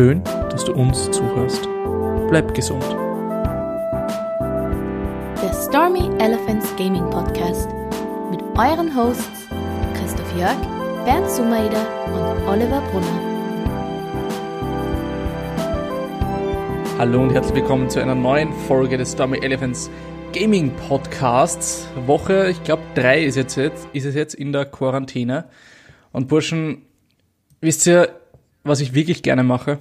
Schön, dass du uns zuhörst. Bleib gesund. Der Stormy Elephants Gaming Podcast mit euren Hosts Christoph Jörg, Bernd Sumaida und Oliver Brunner. Hallo und herzlich willkommen zu einer neuen Folge des Stormy Elephants Gaming Podcasts. Woche, ich glaube, drei ist, jetzt, ist es jetzt in der Quarantäne. Und Burschen, wisst ihr, was ich wirklich gerne mache?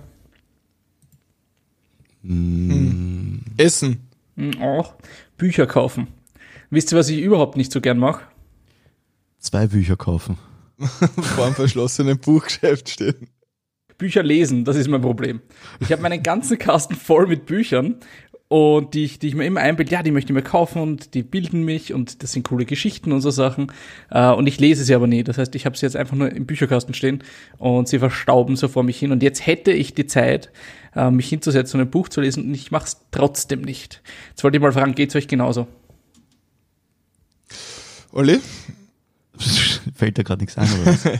Hm. Essen. Hm, auch. Bücher kaufen. Wisst ihr, was ich überhaupt nicht so gern mache? Zwei Bücher kaufen. Vor einem verschlossenen Buchgeschäft stehen. Bücher lesen, das ist mein Problem. Ich habe meinen ganzen Kasten voll mit Büchern und die ich, die ich mir immer einbilde, ja, die möchte ich mir kaufen und die bilden mich und das sind coole Geschichten und so Sachen. Äh, und ich lese sie aber nie. Das heißt, ich habe sie jetzt einfach nur im Bücherkasten stehen und sie verstauben so vor mich hin. Und jetzt hätte ich die Zeit, äh, mich hinzusetzen und ein Buch zu lesen und ich mache es trotzdem nicht. Jetzt wollte ich mal fragen, geht's euch genauso? Olli? Fällt da gerade nichts ein, oder was?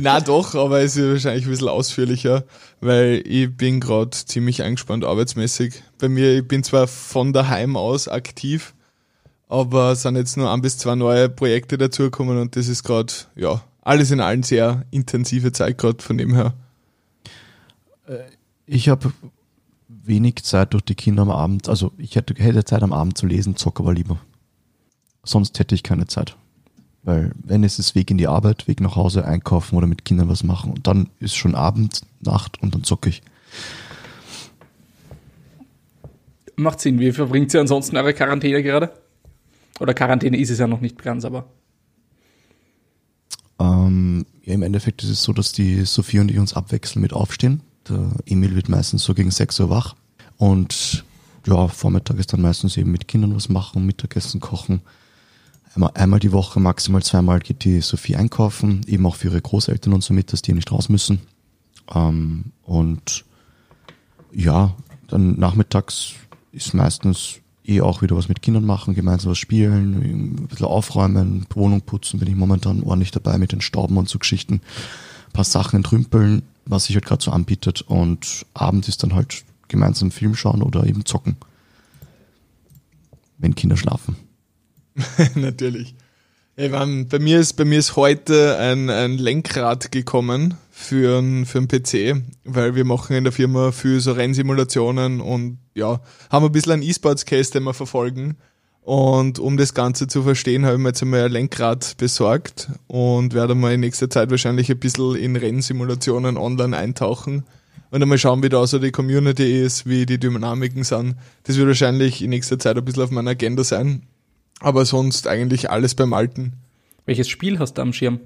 Na doch, aber es ist wahrscheinlich ein bisschen ausführlicher, weil ich bin gerade ziemlich eingespannt arbeitsmäßig. Bei mir, ich bin zwar von daheim aus aktiv, aber es sind jetzt nur ein bis zwei neue Projekte dazugekommen und das ist gerade, ja, alles in allem sehr intensive Zeit gerade von dem her. Ich habe wenig Zeit durch die Kinder am Abend. Also ich hätte, hätte Zeit am Abend zu lesen, zocke aber lieber. Sonst hätte ich keine Zeit. Weil wenn es ist Weg in die Arbeit, Weg nach Hause, einkaufen oder mit Kindern was machen und dann ist schon Abend, Nacht und dann zocke ich. Macht Sinn. Wie verbringt ihr ansonsten eure Quarantäne gerade? Oder Quarantäne ist es ja noch nicht ganz, aber. Ähm, ja, im Endeffekt ist es so, dass die Sophie und ich uns abwechseln mit Aufstehen. Der Emil wird meistens so gegen 6 Uhr wach. Und ja, Vormittag ist dann meistens eben mit Kindern was machen, Mittagessen kochen. Einmal, die Woche, maximal zweimal geht die Sophie einkaufen, eben auch für ihre Großeltern und so mit, dass die nicht raus müssen. Ähm, und ja, dann nachmittags ist meistens eh auch wieder was mit Kindern machen, gemeinsam was spielen, ein bisschen aufräumen, Wohnung putzen, bin ich momentan ordentlich dabei mit den Stauben und so Geschichten. Ein paar Sachen entrümpeln, was sich halt gerade so anbietet. Und Abend ist dann halt gemeinsam Film schauen oder eben zocken. Wenn Kinder schlafen. Natürlich. Ja, man, bei mir ist bei mir ist heute ein, ein Lenkrad gekommen für ein für ein PC, weil wir machen in der Firma für so Rennsimulationen und ja, haben ein bisschen einen E-Sports-Case, den wir verfolgen. Und um das Ganze zu verstehen, habe ich mir jetzt einmal ein Lenkrad besorgt und werde mal in nächster Zeit wahrscheinlich ein bisschen in Rennsimulationen online eintauchen und einmal schauen, wie da so die Community ist, wie die Dynamiken sind. Das wird wahrscheinlich in nächster Zeit ein bisschen auf meiner Agenda sein. Aber sonst eigentlich alles beim Alten. Welches Spiel hast du am Schirm?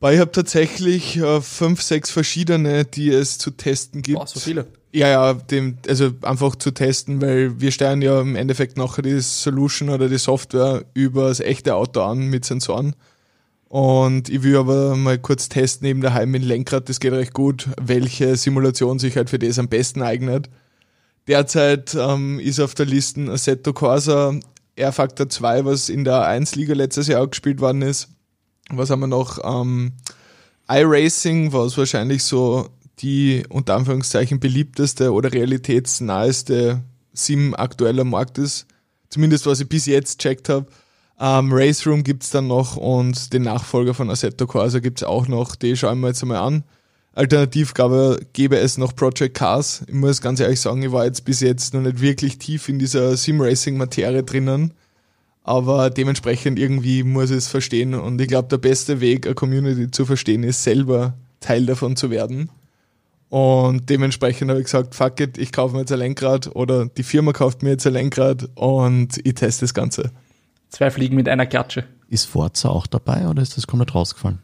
Weil ich habe tatsächlich äh, fünf, sechs verschiedene, die es zu testen gibt. Boah, so viele. Ja, ja, dem, also einfach zu testen, weil wir steuern ja im Endeffekt nachher die Solution oder die Software über das echte Auto an mit Sensoren. Und ich will aber mal kurz testen, eben daheim mit Lenkrad, das geht recht gut, welche Simulation sich halt für das am besten eignet. Derzeit ähm, ist auf der Liste Assetto Corsa R-Factor 2, was in der 1-Liga letztes Jahr auch gespielt worden ist. Was haben wir noch? Ähm, iRacing, was wahrscheinlich so die unter Anführungszeichen beliebteste oder realitätsnaheste Sim aktueller Markt ist. Zumindest was ich bis jetzt checkt habe. Ähm, Race Room gibt's dann noch und den Nachfolger von Assetto Corsa gibt's auch noch. Die schauen wir jetzt einmal an. Alternativ gäbe, gäbe es noch Project Cars. Ich muss ganz ehrlich sagen, ich war jetzt bis jetzt noch nicht wirklich tief in dieser Sim-Racing-Materie drinnen. Aber dementsprechend irgendwie muss ich es verstehen. Und ich glaube, der beste Weg, eine Community zu verstehen, ist selber Teil davon zu werden. Und dementsprechend habe ich gesagt, fuck it, ich kaufe mir jetzt ein Lenkrad oder die Firma kauft mir jetzt ein Lenkrad und ich teste das Ganze. Zwei Fliegen mit einer Klatsche. Ist Forza auch dabei oder ist das komplett rausgefallen?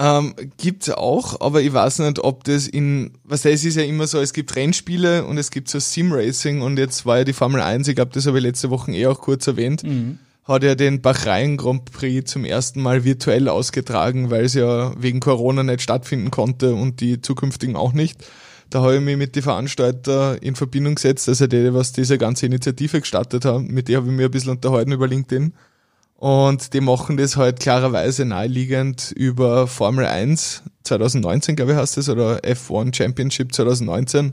Ähm, gibt's auch, aber ich weiß nicht, ob das in, was das ist ja immer so, es gibt Rennspiele und es gibt so Sim-Racing und jetzt war ja die Formel 1, ich glaube, das habe ich letzte Woche eh auch kurz erwähnt, Mhm. hat ja den Bahrain Grand Prix zum ersten Mal virtuell ausgetragen, weil es ja wegen Corona nicht stattfinden konnte und die zukünftigen auch nicht. Da habe ich mich mit den Veranstalter in Verbindung gesetzt, also die, was diese ganze Initiative gestartet haben, mit der habe ich mir ein bisschen unterhalten über LinkedIn. Und die machen das halt klarerweise naheliegend über Formel 1 2019, glaube ich, heißt es, oder F1 Championship 2019.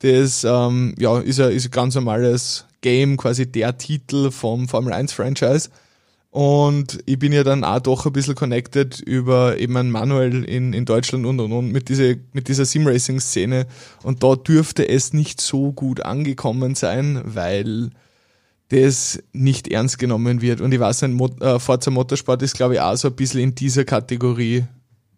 Das ähm, ja, ist, ein, ist ein ganz normales Game, quasi der Titel vom Formel 1 Franchise. Und ich bin ja dann auch doch ein bisschen connected über eben ein Manuel in, in Deutschland und und und mit, diese, mit dieser Sim-Racing-Szene. Und da dürfte es nicht so gut angekommen sein, weil das nicht ernst genommen wird. Und ich weiß nicht, Mot äh, Forza Motorsport ist, glaube ich, auch so ein bisschen in dieser Kategorie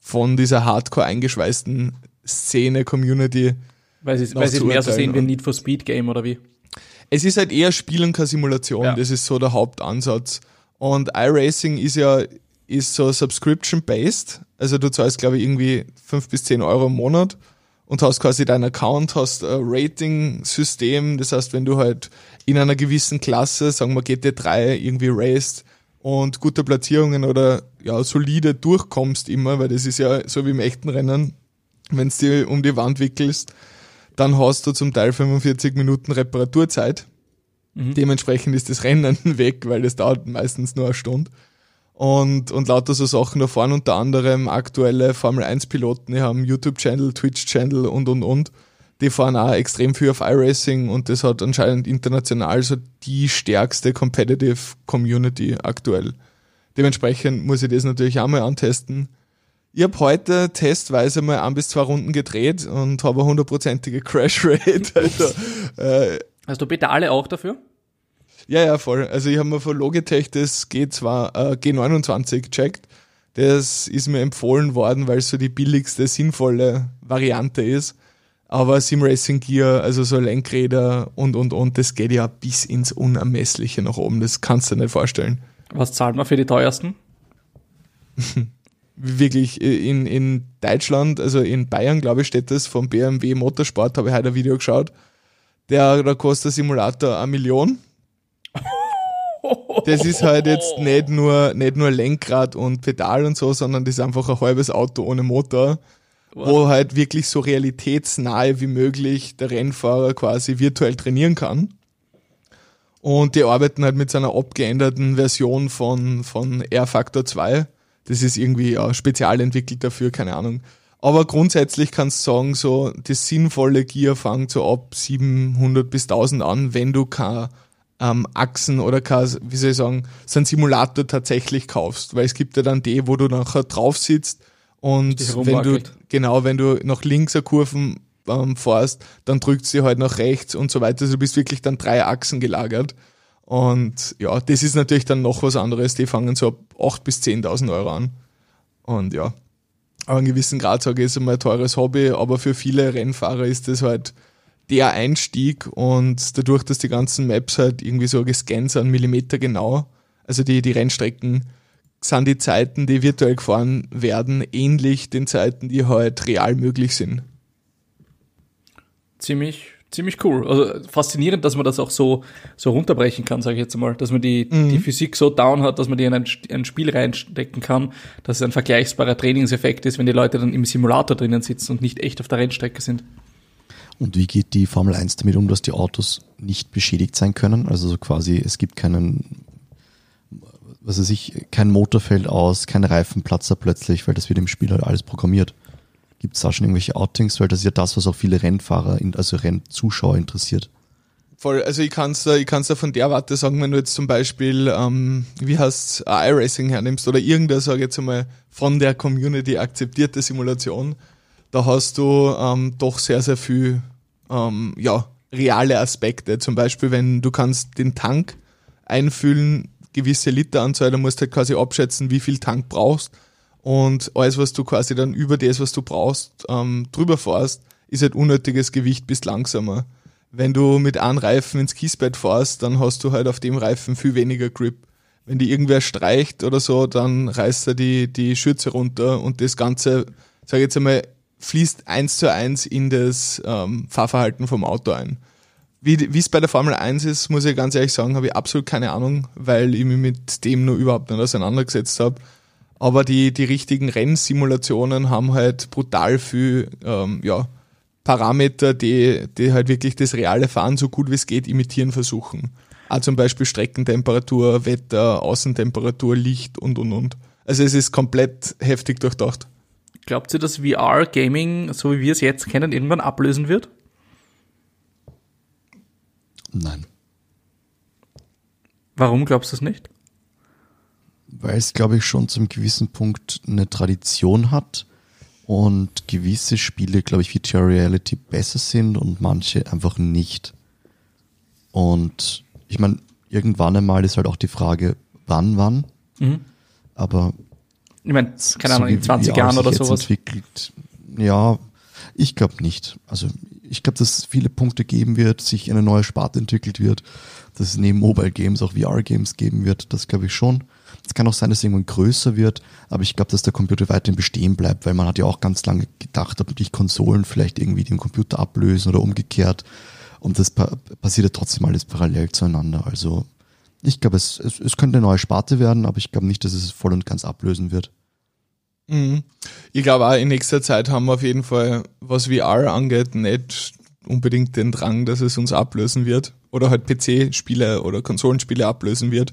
von dieser hardcore eingeschweißten Szene, Community. Weil sie, es mehr so sehen wie ein Need for Speed Game oder wie? Es ist halt eher Spielen keine Simulation, ja. das ist so der Hauptansatz. Und iRacing ist ja ist so subscription-based. Also du zahlst, glaube ich, irgendwie fünf bis zehn Euro im Monat und hast quasi deinen Account, hast ein Rating-System. Das heißt, wenn du halt in einer gewissen Klasse, sagen wir GT3, irgendwie raced und gute Platzierungen oder ja, solide durchkommst immer, weil das ist ja so wie im echten Rennen, wenn du dir um die Wand wickelst, dann hast du zum Teil 45 Minuten Reparaturzeit Mhm. Dementsprechend ist das Rennen weg, weil das dauert meistens nur eine Stunde. Und, und lauter so Sachen da vorne, unter anderem aktuelle Formel 1 Piloten, die haben YouTube-Channel, Twitch-Channel und und und. Die fahren auch extrem viel auf iRacing und das hat anscheinend international so die stärkste Competitive Community aktuell. Dementsprechend muss ich das natürlich auch mal antesten. Ich habe heute testweise mal ein bis zwei Runden gedreht und habe eine hundertprozentige Crash Rate. Also, äh, Hast du Pedale auch dafür? Ja, ja, voll. Also ich habe mir von Logitech das G2, äh, G29 gecheckt. Das ist mir empfohlen worden, weil es so die billigste, sinnvolle Variante ist. Aber Sim Racing Gear, also so Lenkräder und, und, und, das geht ja bis ins Unermessliche nach oben. Das kannst du dir nicht vorstellen. Was zahlt man für die teuersten? Wirklich, in, in Deutschland, also in Bayern, glaube ich, steht das vom BMW Motorsport, habe ich heute ein Video geschaut der, da kostet der Simulator eine Million. Das ist halt jetzt nicht nur, nicht nur Lenkrad und Pedal und so, sondern das ist einfach ein halbes Auto ohne Motor, wow. wo halt wirklich so realitätsnahe wie möglich der Rennfahrer quasi virtuell trainieren kann. Und die arbeiten halt mit so einer abgeänderten Version von, von R-Factor 2. Das ist irgendwie ja, spezial entwickelt dafür, keine Ahnung. Aber grundsätzlich kannst du sagen, so das sinnvolle Gear fängt so ab 700 bis 1000 an, wenn du keine ähm, Achsen oder wie soll ich sagen, so einen Simulator tatsächlich kaufst. Weil es gibt ja dann die, wo du nachher drauf sitzt und wenn du, genau, wenn du nach links eine Kurven ähm, fährst, dann drückt sie halt nach rechts und so weiter. Also du bist wirklich dann drei Achsen gelagert. Und ja, das ist natürlich dann noch was anderes. Die fangen so ab 8.000 bis 10.000 Euro an. Und ja, aber einen gewissen Grad sage ich, ist einmal ein teures Hobby, aber für viele Rennfahrer ist das halt der Einstieg und dadurch, dass die ganzen Maps halt irgendwie so gescannt sind, Millimeter genau, also die, die Rennstrecken, sind die Zeiten, die virtuell gefahren werden, ähnlich den Zeiten, die halt real möglich sind. Ziemlich, ziemlich cool. Also faszinierend, dass man das auch so, so runterbrechen kann, sage ich jetzt mal. Dass man die, mhm. die Physik so down hat, dass man die in ein, ein, Spiel reinstecken kann, dass es ein vergleichbarer Trainingseffekt ist, wenn die Leute dann im Simulator drinnen sitzen und nicht echt auf der Rennstrecke sind. Und wie geht die Formel 1 damit um, dass die Autos nicht beschädigt sein können? Also so quasi, es gibt keinen, was weiß ich, kein Motor fällt aus, kein Reifenplatzer plötzlich, weil das wird im Spiel halt alles programmiert. Gibt es da schon irgendwelche Outings? Weil das ist ja das, was auch viele Rennfahrer, also Rennzuschauer interessiert. Voll, also ich kann es ich kann's da von der Warte sagen, wenn du jetzt zum Beispiel, ähm, wie heißt iRacing hernimmst oder irgendeine, sage ich jetzt einmal, von der Community akzeptierte Simulation, da hast du ähm, doch sehr, sehr viel ähm, ja, reale Aspekte. Zum Beispiel, wenn du kannst den Tank einfüllen, gewisse Literanzahl, da musst du halt quasi abschätzen, wie viel Tank brauchst und alles, was du quasi dann über das, was du brauchst, ähm, drüber fährst, ist halt unnötiges Gewicht, bist langsamer. Wenn du mit einem Reifen ins Kiesbett fährst, dann hast du halt auf dem Reifen viel weniger Grip. Wenn die irgendwer streicht oder so, dann reißt er die, die Schürze runter und das Ganze, sag ich jetzt einmal, fließt eins zu eins in das ähm, Fahrverhalten vom Auto ein. Wie es bei der Formel 1 ist, muss ich ganz ehrlich sagen, habe ich absolut keine Ahnung, weil ich mich mit dem nur überhaupt nicht auseinandergesetzt habe. Aber die, die richtigen Rennsimulationen haben halt brutal viel ähm, ja, Parameter, die, die halt wirklich das reale Fahren so gut wie es geht imitieren versuchen. Also zum Beispiel Streckentemperatur, Wetter, Außentemperatur, Licht und und und. Also es ist komplett heftig durchdacht. Glaubt ihr, dass VR-Gaming, so wie wir es jetzt kennen, irgendwann ablösen wird? Nein. Warum glaubst du es nicht? Weil es, glaube ich, schon zum gewissen Punkt eine Tradition hat und gewisse Spiele, glaube ich, Virtual Reality besser sind und manche einfach nicht. Und ich meine, irgendwann einmal ist halt auch die Frage, wann, wann. Mhm. Aber Ich meine, keine Ahnung, wie in 20 VR Jahren oder sowas. Entwickelt, ja, ich glaube nicht. Also ich glaube, dass es viele Punkte geben wird, sich eine neue Sparte entwickelt wird, dass es neben Mobile Games auch VR Games geben wird. Das glaube ich schon. Es kann auch sein, dass es irgendwann größer wird, aber ich glaube, dass der Computer weiterhin bestehen bleibt, weil man hat ja auch ganz lange gedacht, ob nicht Konsolen vielleicht irgendwie den Computer ablösen oder umgekehrt. Und das pa passiert ja trotzdem alles parallel zueinander. Also ich glaube, es, es, es könnte eine neue Sparte werden, aber ich glaube nicht, dass es voll und ganz ablösen wird. Mhm. Ich glaube auch in nächster Zeit haben wir auf jeden Fall, was VR angeht, nicht unbedingt den Drang, dass es uns ablösen wird. Oder halt PC-Spiele oder Konsolenspiele ablösen wird.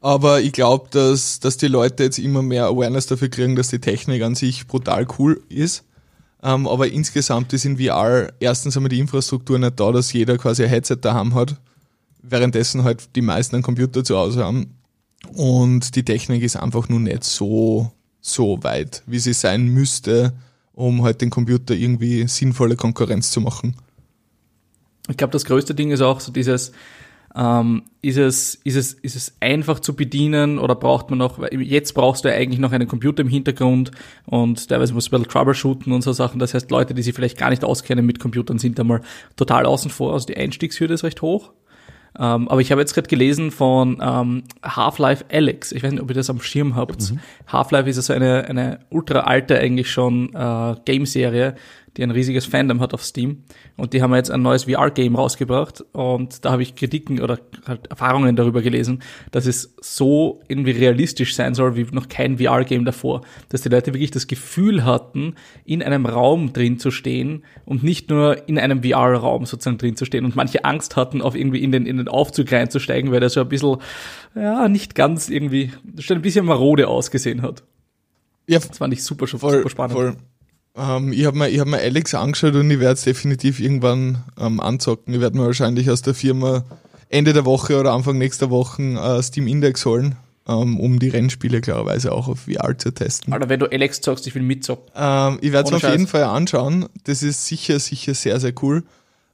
Aber ich glaube, dass, dass die Leute jetzt immer mehr Awareness dafür kriegen, dass die Technik an sich brutal cool ist. Ähm, aber insgesamt ist in VR erstens einmal die Infrastruktur nicht da, dass jeder quasi ein Headset daheim hat, währenddessen halt die meisten einen Computer zu Hause haben. Und die Technik ist einfach nur nicht so, so weit, wie sie sein müsste, um halt den Computer irgendwie sinnvolle Konkurrenz zu machen. Ich glaube, das größte Ding ist auch so dieses, ähm, ist, es, ist, es, ist es einfach zu bedienen oder braucht man noch, jetzt brauchst du ja eigentlich noch einen Computer im Hintergrund und teilweise musst du ein bisschen troubleshooten und so Sachen. Das heißt, Leute, die sich vielleicht gar nicht auskennen mit Computern, sind da mal total außen vor. Also die Einstiegshürde ist recht hoch. Ähm, aber ich habe jetzt gerade gelesen von ähm, Half-Life Alex. Ich weiß nicht, ob ihr das am Schirm habt. Half-Life ist also eine, eine ultra alte eigentlich schon äh, Game-Serie, die ein riesiges Fandom hat auf Steam. Und die haben jetzt ein neues VR-Game rausgebracht. Und da habe ich Kritiken oder halt Erfahrungen darüber gelesen, dass es so irgendwie realistisch sein soll wie noch kein VR-Game davor. Dass die Leute wirklich das Gefühl hatten, in einem Raum drin zu stehen und nicht nur in einem VR-Raum sozusagen drin zu stehen. Und manche Angst hatten, auf irgendwie in den, in den Aufzug reinzusteigen, weil der so ein bisschen, ja, nicht ganz irgendwie, schon ein bisschen marode ausgesehen hat. Ja, Das fand ich super, voll, super spannend. voll. Ähm, ich habe mir, ich hab mir Alex angeschaut und ich werde es definitiv irgendwann ähm, anzocken. Ich werde mir wahrscheinlich aus der Firma Ende der Woche oder Anfang nächster Woche äh, Steam Index holen, ähm, um die Rennspiele klarerweise auch auf VR zu testen. Alter, wenn du Alex zockst, ich will mitzocken. Ähm, ich werde es Ohne auf jeden. Fall anschauen. Das ist sicher, sicher sehr, sehr cool.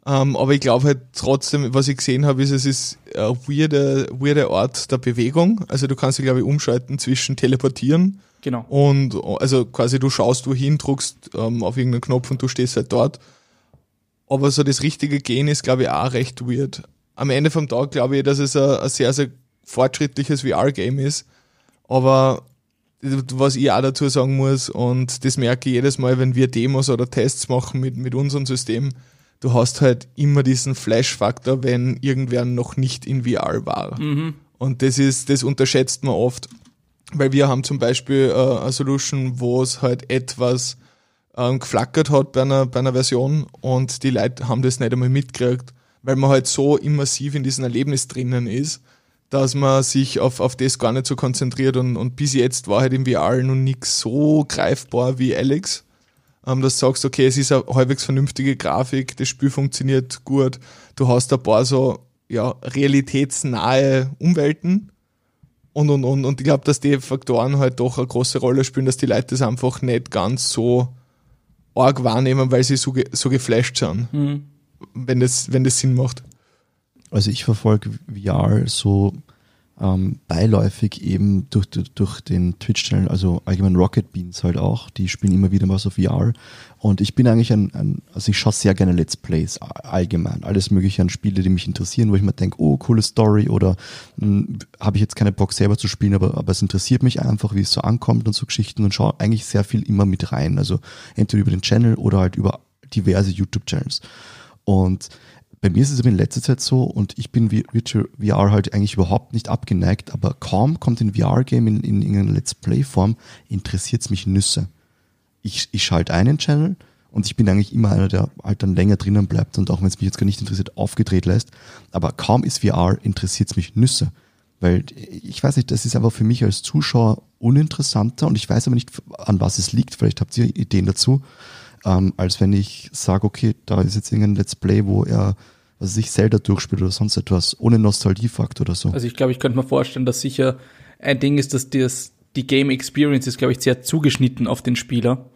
Ähm, aber ich glaube halt trotzdem, was ich gesehen habe, ist, es ist ein weirder, weirder Ort der Bewegung. Also du kannst dich, glaube ich, umschalten zwischen Teleportieren Genau. und also quasi du schaust wohin, druckst ähm, auf irgendeinen Knopf und du stehst halt dort. Aber so das richtige Gehen ist, glaube ich, auch recht weird. Am Ende vom Tag glaube ich, dass es ein, sehr, sehr fortschrittliches VR-Game ist. Aber was ich auch dazu sagen muss, und das merke ich jedes Mal, wenn wir Demos oder Tests machen mit, mit unserem System, du hast halt immer diesen Flash-Faktor, wenn irgendwer noch nicht in VR war. Und das ist, das unterschätzt man oft. Weil wir haben zum Beispiel äh, eine Solution, wo es halt etwas ähm, geflackert hat bei einer, bei einer Version und die Leute haben das nicht einmal mitgekriegt, weil man halt so immersiv in diesem Erlebnis drinnen ist, dass man sich auf, auf das gar nicht so konzentriert und, und bis jetzt war halt im VR noch nichts so greifbar wie Alex. Ähm, dass du sagst, okay, es ist eine halbwegs vernünftige Grafik, das Spiel funktioniert gut, du hast ein paar so ja, realitätsnahe Umwelten und und und und ich glaube, dass die Faktoren halt doch eine große Rolle spielen, dass die Leute das einfach nicht ganz so arg wahrnehmen, weil sie so, ge so geflasht sind, wenn, das, wenn das Sinn macht. Also ich verfolge VR so ähm, beiläufig eben durch, durch, durch den Twitch-Channel, also allgemein Rocket Beans halt auch, die spielen immer wieder was auf VR und ich bin eigentlich ein, ein also ich schaue sehr gerne Let's Plays allgemein, alles mögliche an Spiele, die mich interessieren, wo ich mir denke, oh, coole Story oder habe ich jetzt keine Bock selber zu spielen, aber, aber es interessiert mich einfach, wie es so ankommt und so Geschichten und schaue eigentlich sehr viel immer mit rein, also entweder über den Channel oder halt über diverse YouTube-Channels. Und bei mir ist es aber in letzter Zeit so und ich bin vi- Virtual VR halt eigentlich überhaupt nicht abgeneigt, aber kaum kommt ein VR-Game in, in irgendeiner Let's Play-Form, interessiert es mich Nüsse. Ich, ich schalte einen Channel und ich bin eigentlich immer einer, der halt dann länger drinnen bleibt und auch wenn es mich jetzt gar nicht interessiert, aufgedreht lässt. Aber kaum ist VR, interessiert es mich Nüsse. Weil ich weiß nicht, das ist aber für mich als Zuschauer uninteressanter und ich weiß aber nicht, an was es liegt. Vielleicht habt ihr Ideen dazu, ähm, als wenn ich sage, okay, da ist jetzt irgendein Let's Play, wo er was sich Zelda durchspielt oder sonst etwas, ohne Nostalgiefaktor oder so. Also ich glaube, ich könnte mir vorstellen, dass sicher ein Ding ist, dass das, die Game Experience ist, glaube ich, sehr zugeschnitten auf den Spieler.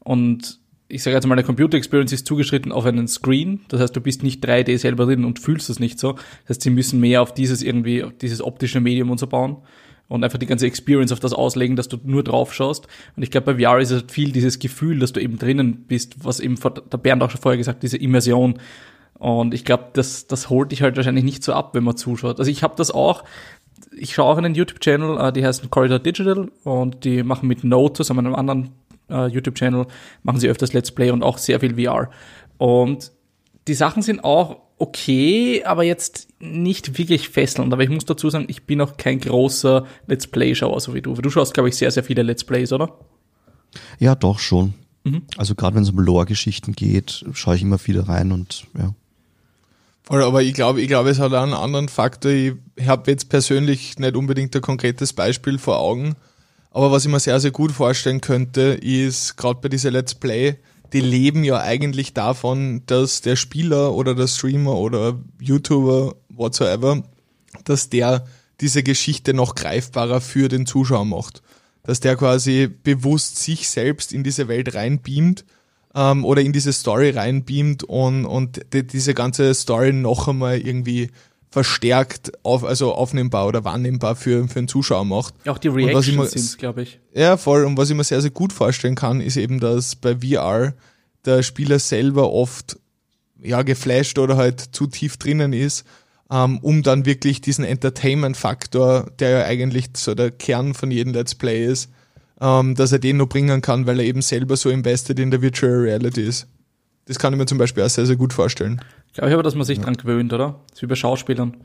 Und ich sage jetzt mal, der Computer Experience ist zugeschnitten auf einen Screen. Das heißt, du bist nicht 3D selber drin und fühlst es nicht so. Das heißt, sie müssen mehr auf dieses irgendwie, auf dieses optische Medium und so bauen und einfach die ganze Experience auf das auslegen, dass du nur drauf schaust. Und ich glaube, bei VR ist es halt viel dieses Gefühl, dass du eben drinnen bist, was eben der Bernd auch schon vorher gesagt, diese Immersion. Und ich glaube, das, das holt dich halt wahrscheinlich nicht so ab, wenn man zuschaut. Also ich habe das auch, ich schaue auch einen YouTube-Channel, äh, die heißen Corridor Digital und die machen mit Note zusammen einem anderen äh, YouTube-Channel, machen sie öfters Let's Play und auch sehr viel VR. Und die Sachen sind auch okay, aber jetzt nicht wirklich fesselnd. Aber ich muss dazu sagen, ich bin auch kein großer Let's Play-Schauer, so wie du. Du schaust, glaube ich, sehr, sehr viele Let's Plays, oder? Ja, doch schon. Mhm. Also gerade wenn es um Lore-Geschichten geht, schaue ich immer wieder rein und ja. Aber ich glaube, ich glaube, es hat auch einen anderen Faktor. Ich habe jetzt persönlich nicht unbedingt ein konkretes Beispiel vor Augen, aber was ich mir sehr, sehr gut vorstellen könnte, ist gerade bei dieser Let's Play, die leben ja eigentlich davon, dass der Spieler oder der Streamer oder YouTuber, whatsoever, dass der diese Geschichte noch greifbarer für den Zuschauer macht. Dass der quasi bewusst sich selbst in diese Welt reinbeamt ähm, oder in diese Story reinbeamt und, und die, diese ganze Story noch einmal irgendwie verstärkt auf, also aufnehmbar oder wahrnehmbar für, für einen Zuschauer macht. Auch die Reactions sind, glaube ich. Ja, voll. Und was ich mir sehr, sehr gut vorstellen kann, ist eben, dass bei VR der Spieler selber oft ja geflasht oder halt zu tief drinnen ist, ähm, um dann wirklich diesen Entertainment-Faktor, der ja eigentlich so der Kern von jedem Let's Play ist, ähm, dass er den nur bringen kann, weil er eben selber so invested in der Virtual Reality ist. Das kann ich mir zum Beispiel auch sehr, sehr gut vorstellen. Glaube ich aber, dass man sich ja. dran gewöhnt, oder? Das ist wie bei Schauspielern,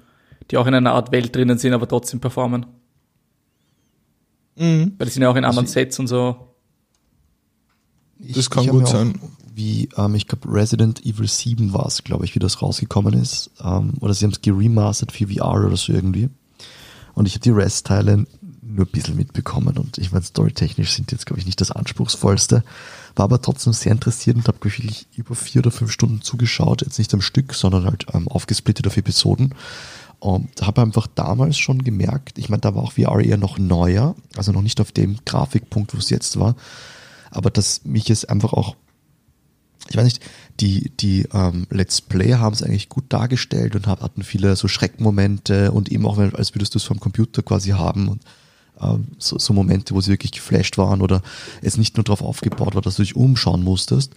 die auch in einer Art Welt drinnen sind, aber trotzdem performen. Mhm. Weil die sind ja auch in anderen also, Sets und so. Das ich, kann ich gut sein. Wie, ähm, ich glaube, Resident Evil 7 war es, glaube ich, wie das rausgekommen ist. Ähm, oder sie haben es geremastert für VR oder so irgendwie. Und ich habe die Rest-Teile nur ein bisschen mitbekommen. Und ich meine, storytechnisch sind jetzt, glaube ich, nicht das anspruchsvollste war aber trotzdem sehr interessiert und habe wirklich über vier oder fünf Stunden zugeschaut, jetzt nicht am Stück, sondern halt ähm, aufgesplittet auf Episoden. Und habe einfach damals schon gemerkt, ich meine, da war auch VR eher noch neuer, also noch nicht auf dem Grafikpunkt, wo es jetzt war, aber dass mich es einfach auch, ich weiß nicht, die, die ähm, Let's Player haben es eigentlich gut dargestellt und hatten viele so Schreckmomente und eben auch, als würdest du es vom Computer quasi haben und ähm, so, so Momente, wo sie wirklich geflasht waren oder es nicht nur darauf aufgebaut war, dass du dich umschauen musstest.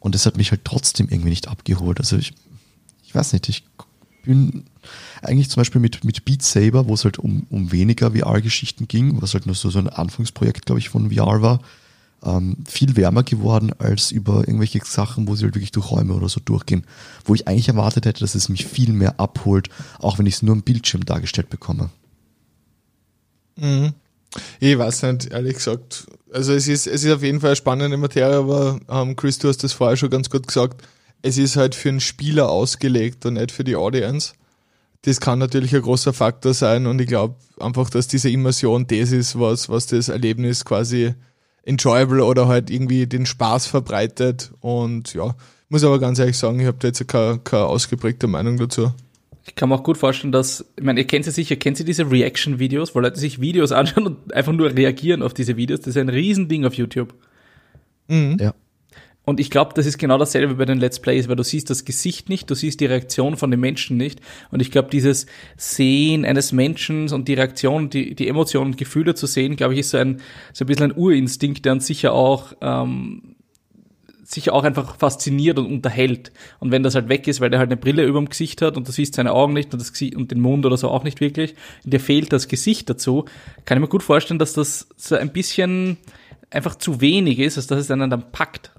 Und das hat mich halt trotzdem irgendwie nicht abgeholt. Also ich, ich weiß nicht, ich bin eigentlich zum Beispiel mit, mit Beat Saber, wo es halt um, um weniger VR-Geschichten ging, was halt nur so, so ein Anfangsprojekt, glaube ich, von VR war, ähm, viel wärmer geworden als über irgendwelche Sachen, wo sie halt wirklich durch Räume oder so durchgehen. Wo ich eigentlich erwartet hätte, dass es mich viel mehr abholt, auch wenn ich es nur am Bildschirm dargestellt bekomme. Mhm. Ich weiß nicht, ehrlich gesagt. Also es ist, es ist auf jeden Fall eine spannende Materie, aber ähm, Chris, du hast das vorher schon ganz gut gesagt. Es ist halt für einen Spieler ausgelegt und nicht für die Audience. Das kann natürlich ein großer Faktor sein und ich glaube einfach, dass diese Immersion das ist, was, was das Erlebnis quasi enjoyable oder halt irgendwie den Spaß verbreitet. Und ja, muss aber ganz ehrlich sagen, ich habe da jetzt keine, keine ausgeprägte Meinung dazu. Ich kann mir auch gut vorstellen, dass, ich meine, ihr kennt sie sicher, kennt ihr diese Reaction-Videos, wo Leute sich Videos anschauen und einfach nur reagieren auf diese Videos? Das ist ein Riesending auf YouTube. Mhm. Ja. Und ich glaube, das ist genau dasselbe bei den Let's Plays, weil du siehst das Gesicht nicht, du siehst die Reaktion von den Menschen nicht. Und ich glaube, dieses Sehen eines Menschen und die Reaktion, die, die Emotionen und Gefühle zu sehen, glaube ich, ist so ein, so ein bisschen ein Urinstinkt, der uns sicher auch ähm, sich auch einfach fasziniert und unterhält. Und wenn das halt weg ist, weil der halt eine Brille über dem Gesicht hat und du siehst seine Augen nicht und, das Gesicht, und den Mund oder so auch nicht wirklich, dir fehlt das Gesicht dazu, kann ich mir gut vorstellen, dass das so ein bisschen einfach zu wenig ist, als dass es einen dann packt.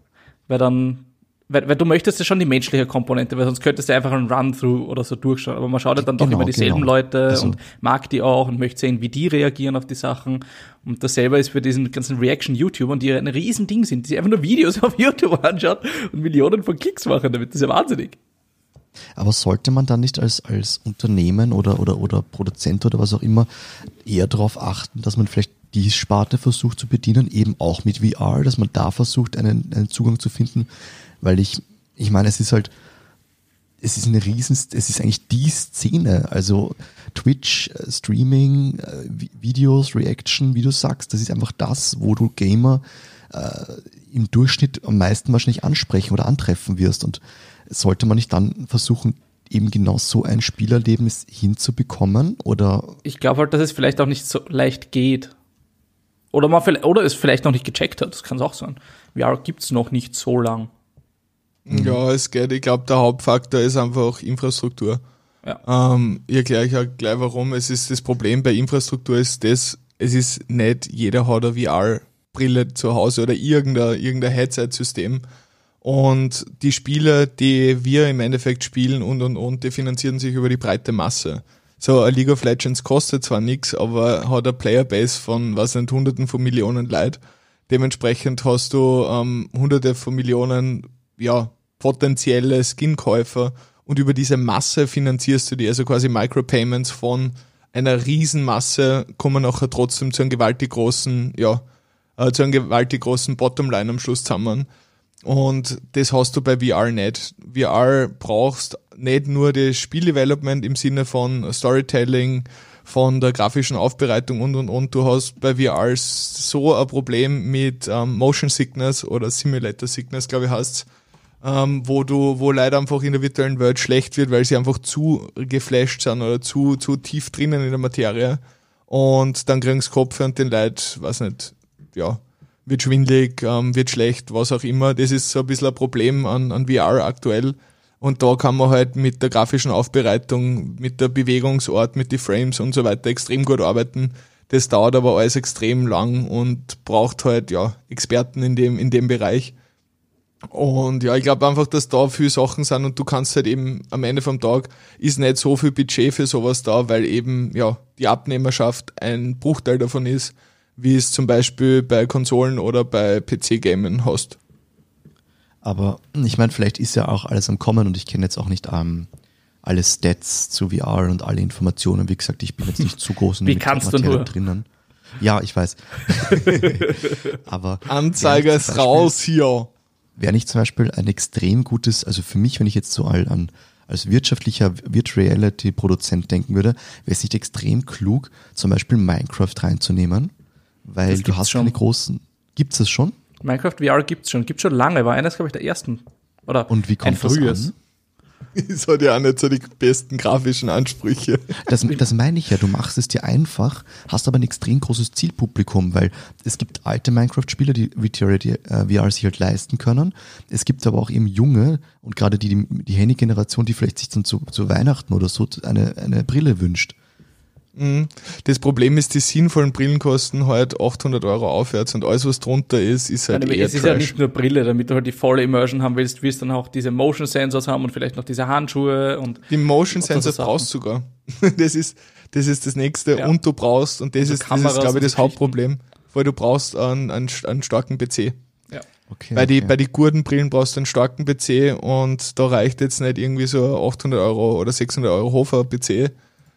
Weil dann weil, weil du möchtest ja schon die menschliche Komponente, weil sonst könntest du einfach einen Run-Through oder so durchschauen. Aber man schaut ja dann doch genau, immer dieselben genau. Leute also. und mag die auch und möchte sehen, wie die reagieren auf die Sachen. Und dasselbe ist für diesen ganzen Reaction-YouTubern, die ja ein Riesending sind, die sich einfach nur Videos auf YouTube anschauen und Millionen von Klicks machen damit. Das ist ja wahnsinnig. Aber sollte man dann nicht als, als Unternehmen oder, oder, oder Produzent oder was auch immer eher darauf achten, dass man vielleicht die Sparte versucht zu bedienen, eben auch mit VR, dass man da versucht, einen, einen Zugang zu finden? Weil ich, ich meine, es ist halt, es ist eine riesen, es ist eigentlich die Szene. Also Twitch, äh, Streaming, äh, Videos, Reaction, wie du sagst, das ist einfach das, wo du Gamer äh, im Durchschnitt am meisten wahrscheinlich ansprechen oder antreffen wirst. Und sollte man nicht dann versuchen, eben genau so ein Spielerlebnis hinzubekommen? Oder? Ich glaube halt, dass es vielleicht auch nicht so leicht geht. Oder, man, oder es vielleicht noch nicht gecheckt hat, das kann es auch sein. VR gibt es noch nicht so lang. Ja, es geht. Ich glaube, der Hauptfaktor ist einfach Infrastruktur. Ja. Ähm, ich erkläre euch auch gleich warum. Es ist das Problem bei Infrastruktur ist das, es ist nicht jeder hat eine VR-Brille zu Hause oder irgendein, irgendein Headset-System. Und die Spiele, die wir im Endeffekt spielen und und und, die finanzieren sich über die breite Masse. So, ein League of Legends kostet zwar nichts, aber hat eine Playerbase von, was sind, hunderten von Millionen Leid. Dementsprechend hast du ähm, hunderte von Millionen, ja, potenzielle Skin-Käufer und über diese Masse finanzierst du die, also quasi Micropayments von einer Riesenmasse kommen nachher trotzdem zu einem gewaltig großen, ja, äh, zu einem gewaltig großen Bottomline am Schluss zusammen. Und das hast du bei VR nicht. VR brauchst nicht nur das Spieldevelopment im Sinne von Storytelling, von der grafischen Aufbereitung und und und. Du hast bei VR so ein Problem mit ähm, Motion Sickness oder Simulator Sickness, glaube ich, heißt ähm, wo du, wo leider einfach in der virtuellen Welt schlecht wird, weil sie einfach zu geflasht sind oder zu, zu tief drinnen in der Materie. Und dann kriegen sie Kopf und den Leid, weiß nicht, ja, wird schwindlig, ähm, wird schlecht, was auch immer. Das ist so ein bisschen ein Problem an, an VR aktuell. Und da kann man halt mit der grafischen Aufbereitung, mit der Bewegungsort, mit den Frames und so weiter extrem gut arbeiten. Das dauert aber alles extrem lang und braucht halt, ja, Experten in dem, in dem Bereich. Und ja, ich glaube einfach, dass da viele Sachen sind und du kannst halt eben am Ende vom Tag ist nicht so viel Budget für sowas da, weil eben ja die Abnehmerschaft ein Bruchteil davon ist, wie es zum Beispiel bei Konsolen oder bei PC-Gamen hast. Aber ich meine, vielleicht ist ja auch alles am Kommen und ich kenne jetzt auch nicht ähm, alle Stats zu VR und alle Informationen. Wie gesagt, ich bin jetzt nicht zu groß in der Materie drinnen. Ja, ich weiß. Aber Anzeige ist raus hier wäre nicht zum Beispiel ein extrem gutes, also für mich, wenn ich jetzt so an, als wirtschaftlicher Virtual Reality Produzent denken würde, wäre es nicht extrem klug, zum Beispiel Minecraft reinzunehmen, weil du hast schon. keine großen, gibt's es schon? Minecraft VR gibt's schon, gibt schon lange, war eines, glaube ich, der ersten. Oder Und wie kommt das an? Es hat ja auch nicht so die besten grafischen Ansprüche. Das, das meine ich ja, du machst es dir einfach, hast aber ein extrem großes Zielpublikum, weil es gibt alte Minecraft-Spieler, die VR, die, äh, VR sich halt leisten können. Es gibt aber auch eben junge und gerade die, die, die Handy-Generation, die vielleicht sich dann zu, zu Weihnachten oder so eine, eine Brille wünscht. Mhm. Das Problem ist, die sinnvollen Brillen kosten halt 800 Euro aufwärts und alles, was drunter ist, ist halt Nein, eher Es ist ja nicht nur Brille, damit du halt die volle Immersion haben willst, willst dann auch diese Motion Sensors haben und vielleicht noch diese Handschuhe und. Die Motion Sensors brauchst du sogar. Das ist, das ist das nächste ja. und du brauchst, und das also ist, das ist, glaube ich, das Hauptproblem, weil du brauchst einen, einen, einen starken PC. Ja. Okay, bei, die, okay. bei die Gurdenbrillen brauchst du einen starken PC und da reicht jetzt nicht irgendwie so 800 Euro oder 600 Euro Hofer PC,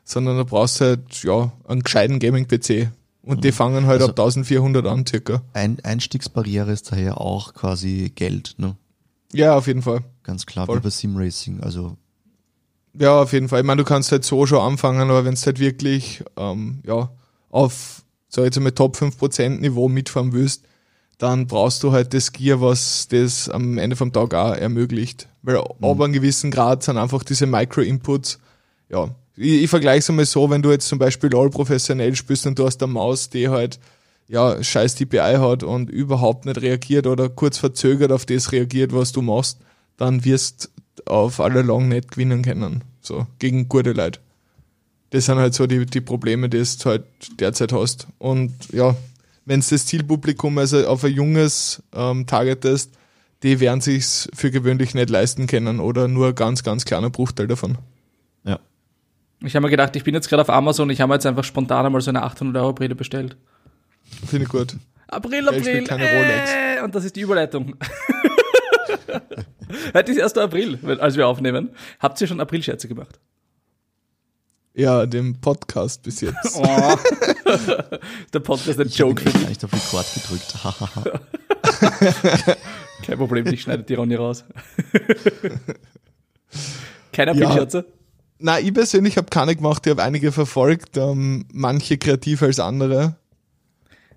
sondern du brauchst halt, ja, einen gescheiten Gaming-PC. Und mhm. die fangen halt also ab 1400 an, circa. Ein Einstiegsbarriere ist daher auch quasi Geld, ne? Ja, auf jeden Fall. Ganz klar, Voll. wie bei Simracing, also. Ja, auf jeden Fall. Ich meine, du kannst halt so schon anfangen, aber wenn es halt wirklich, ähm, ja, auf, sag ich jetzt mal, Top 5% Niveau mitfahren willst, dann brauchst du halt das Gear, was das am Ende vom Tag auch ermöglicht. Weil mhm. ab einem gewissen Grad sind einfach diese Micro-Inputs, ja, ich, ich vergleiche es einmal so, wenn du jetzt zum Beispiel LOL professionell spielst und du hast eine Maus, die halt ja, scheiß DPI hat und überhaupt nicht reagiert oder kurz verzögert auf das reagiert, was du machst, dann wirst auf alle lang nicht gewinnen können. So, gegen gute Leute. Das sind halt so die, die Probleme, die du halt derzeit hast. Und ja, wenn es das Zielpublikum also auf ein junges ähm, targetest, die werden sich's für gewöhnlich nicht leisten können oder nur ganz, ganz kleiner Bruchteil davon. Ich habe mir gedacht, ich bin jetzt gerade auf Amazon, ich habe jetzt einfach spontan einmal so eine 800 Euro Brille bestellt. Finde ich gut. April, April, äh, und das ist die Überleitung. Heute ist 1. April, als wir aufnehmen. Habt ihr schon Aprilscherze gemacht? Ja, den Podcast bis jetzt. Oh. Der Podcast ist ein Ich habe Joke für dich. gleich auf Rekord gedrückt. Kein Problem, ich schneide die Ronny raus. Keine Ja. Na, ich persönlich habe keine gemacht, ich habe einige verfolgt, ähm, manche kreativer als andere.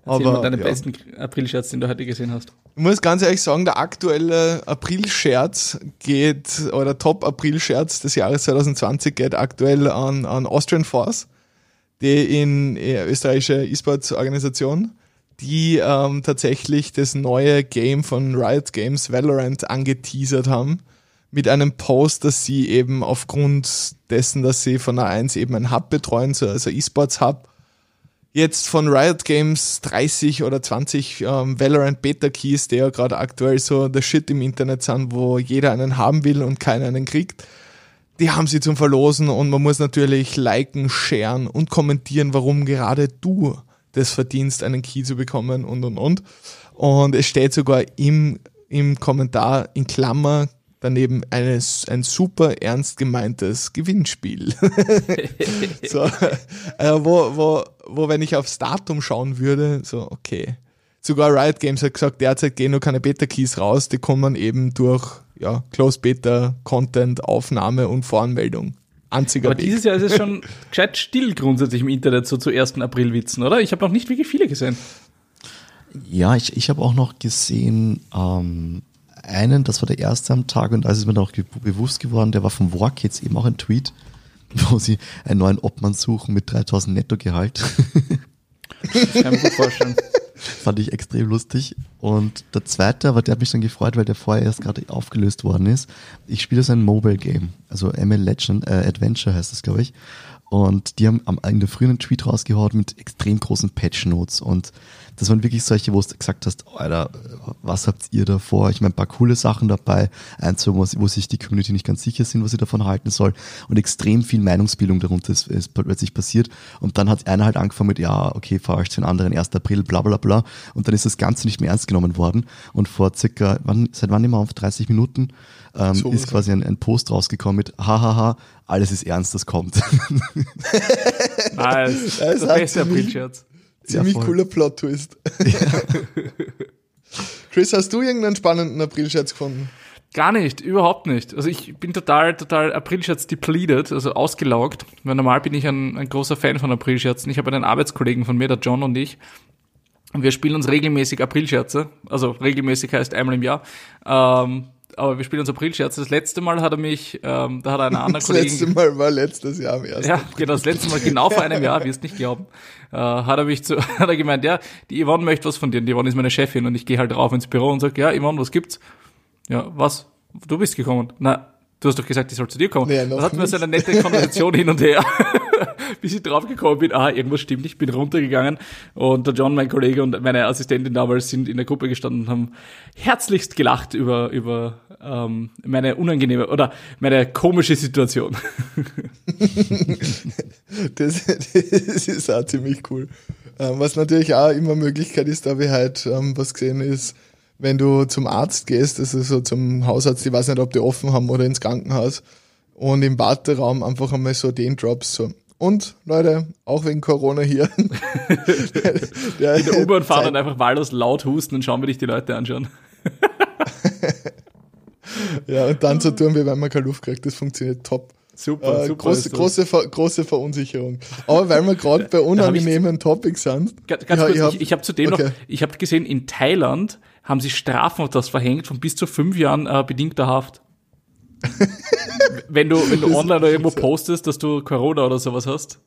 Erzähl mal deinen ja. besten Aprilscherz, den du heute gesehen hast. Ich muss ganz ehrlich sagen, der aktuelle Aprilscherz geht, oder Top-Aprilscherz des Jahres 2020 geht aktuell an, an Austrian Force, die in äh, österreichische E-Sports-Organisation, die ähm, tatsächlich das neue Game von Riot Games Valorant angeteasert haben mit einem Post, dass sie eben aufgrund dessen, dass sie von A1 eben ein Hub betreuen, so also E-Sports-Hub, jetzt von Riot Games 30 oder 20 ähm, Valorant Beta Keys, die ja gerade aktuell so der Shit im Internet sind, wo jeder einen haben will und keiner einen kriegt. Die haben sie zum Verlosen und man muss natürlich liken, sharen und kommentieren, warum gerade du das verdienst, einen Key zu bekommen und und und. Und es steht sogar im, im Kommentar in Klammer daneben eines, ein super ernst gemeintes Gewinnspiel. so, äh, wo, wo, wo, wenn ich aufs Datum schauen würde, so, okay. Sogar Riot Games hat gesagt, derzeit gehen nur keine Beta-Keys raus, die kommen eben durch ja, Closed Beta, Content, Aufnahme und Voranmeldung. Einziger Aber Weg. dieses Jahr ist es schon gescheit still grundsätzlich im Internet so zu 1. Aprilwitzen, oder? Ich habe noch nicht wirklich viele gesehen. Ja, ich, ich habe auch noch gesehen, ähm, einen, das war der erste am Tag und als ist mir noch ge bewusst geworden, der war von Warkids eben auch ein Tweet, wo sie einen neuen Obmann suchen mit 3000 Nettogehalt. Das kann ich mir gut vorstellen. Fand ich extrem lustig. Und der zweite, aber der hat mich dann gefreut, weil der vorher erst gerade aufgelöst worden ist. Ich spiele so ein Mobile Game, also ML Legend, äh, Adventure heißt das, glaube ich. Und die haben am, in der frühen einen Tweet rausgehauen mit extrem großen Patch Notes. Und das waren wirklich solche, wo du gesagt hast, Alter, was habt ihr da vor? Ich meine, ein paar coole Sachen dabei, eins, wo, wo sich die Community nicht ganz sicher sind, was sie davon halten soll. Und extrem viel Meinungsbildung darunter ist, ist plötzlich passiert. Und dann hat einer halt angefangen mit, ja, okay, verarscht den anderen 1. April, bla bla bla. Und dann ist das Ganze nicht mehr ernst genommen worden. Und vor circa, wann, seit wann immer auf 30 Minuten, ähm, So ist quasi ein, ein Post rausgekommen mit, hahaha, alles ist ernst, das kommt. Nice. Das Das hat beste Aprilscherz. Ziemlich voll. cooler Plot-Twist. Chris, hast du irgendeinen spannenden Aprilscherz gefunden? Gar nicht, überhaupt nicht. Also ich bin total, total Aprilscherz depleted, also ausgelaugt. Weil normal bin ich ein, ein großer Fan von Aprilscherzen. Ich habe einen Arbeitskollegen von mir, der John und ich. Und wir spielen uns regelmäßig Aprilscherze. Also regelmäßig heißt einmal im Jahr. Ähm, aber wir spielen uns Aprilscherze. Das letzte Mal hat er mich, ähm, da hat er eine andere Das Kollegin. letzte Mal war letztes Jahr am ersten. Ja, genau, das letzte Mal, genau vor einem Jahr, wirst nicht glauben, äh, hat er mich zu, hat er gemeint, ja, die Yvonne möchte was von dir, und die Yvonne ist meine Chefin und ich gehe halt rauf ins Büro und sage, ja, Yvonne, was gibt's? Ja, was? Du bist gekommen. Na, du hast doch gesagt, ich soll zu dir kommen. Nee, noch Dann hatten wir so eine nette Konversation hin und her, bis ich draufgekommen bin, ah, irgendwas stimmt nicht, bin runtergegangen und der John, mein Kollege und meine Assistentin damals sind in der Gruppe gestanden und haben herzlichst gelacht über, über ähm, meine unangenehme oder meine komische Situation. Das, das ist auch ziemlich cool. Ähm, was natürlich auch immer Möglichkeit ist, da ich halt ähm, was gesehen ist, wenn du zum Arzt gehst, also so zum Hausarzt, ich weiß nicht, ob die offen haben oder ins Krankenhaus und im Warteraum einfach einmal so den Drops so. Und Leute, auch wegen Corona hier. der, In der U-Bahn fahren und einfach wahllos laut husten und schauen, wie dich die Leute anschauen. Ja, und dann so tun, wie wenn man keine Luft kriegt. Das funktioniert top. Super, Äh, super. große, große, Ver große Verunsicherung. Aber weil wir gerade bei unangenehmen Topics sind. Ganz, ganz Ja, kurz, ich hab- ich, ich habe zudem okay. noch, ich habe gesehen, in Thailand haben sie Strafen auf das verhängt von bis zu fünf Jahren äh, bedingter Haft. wenn du, wenn du online oder irgendwo postest, dass du Corona oder sowas hast.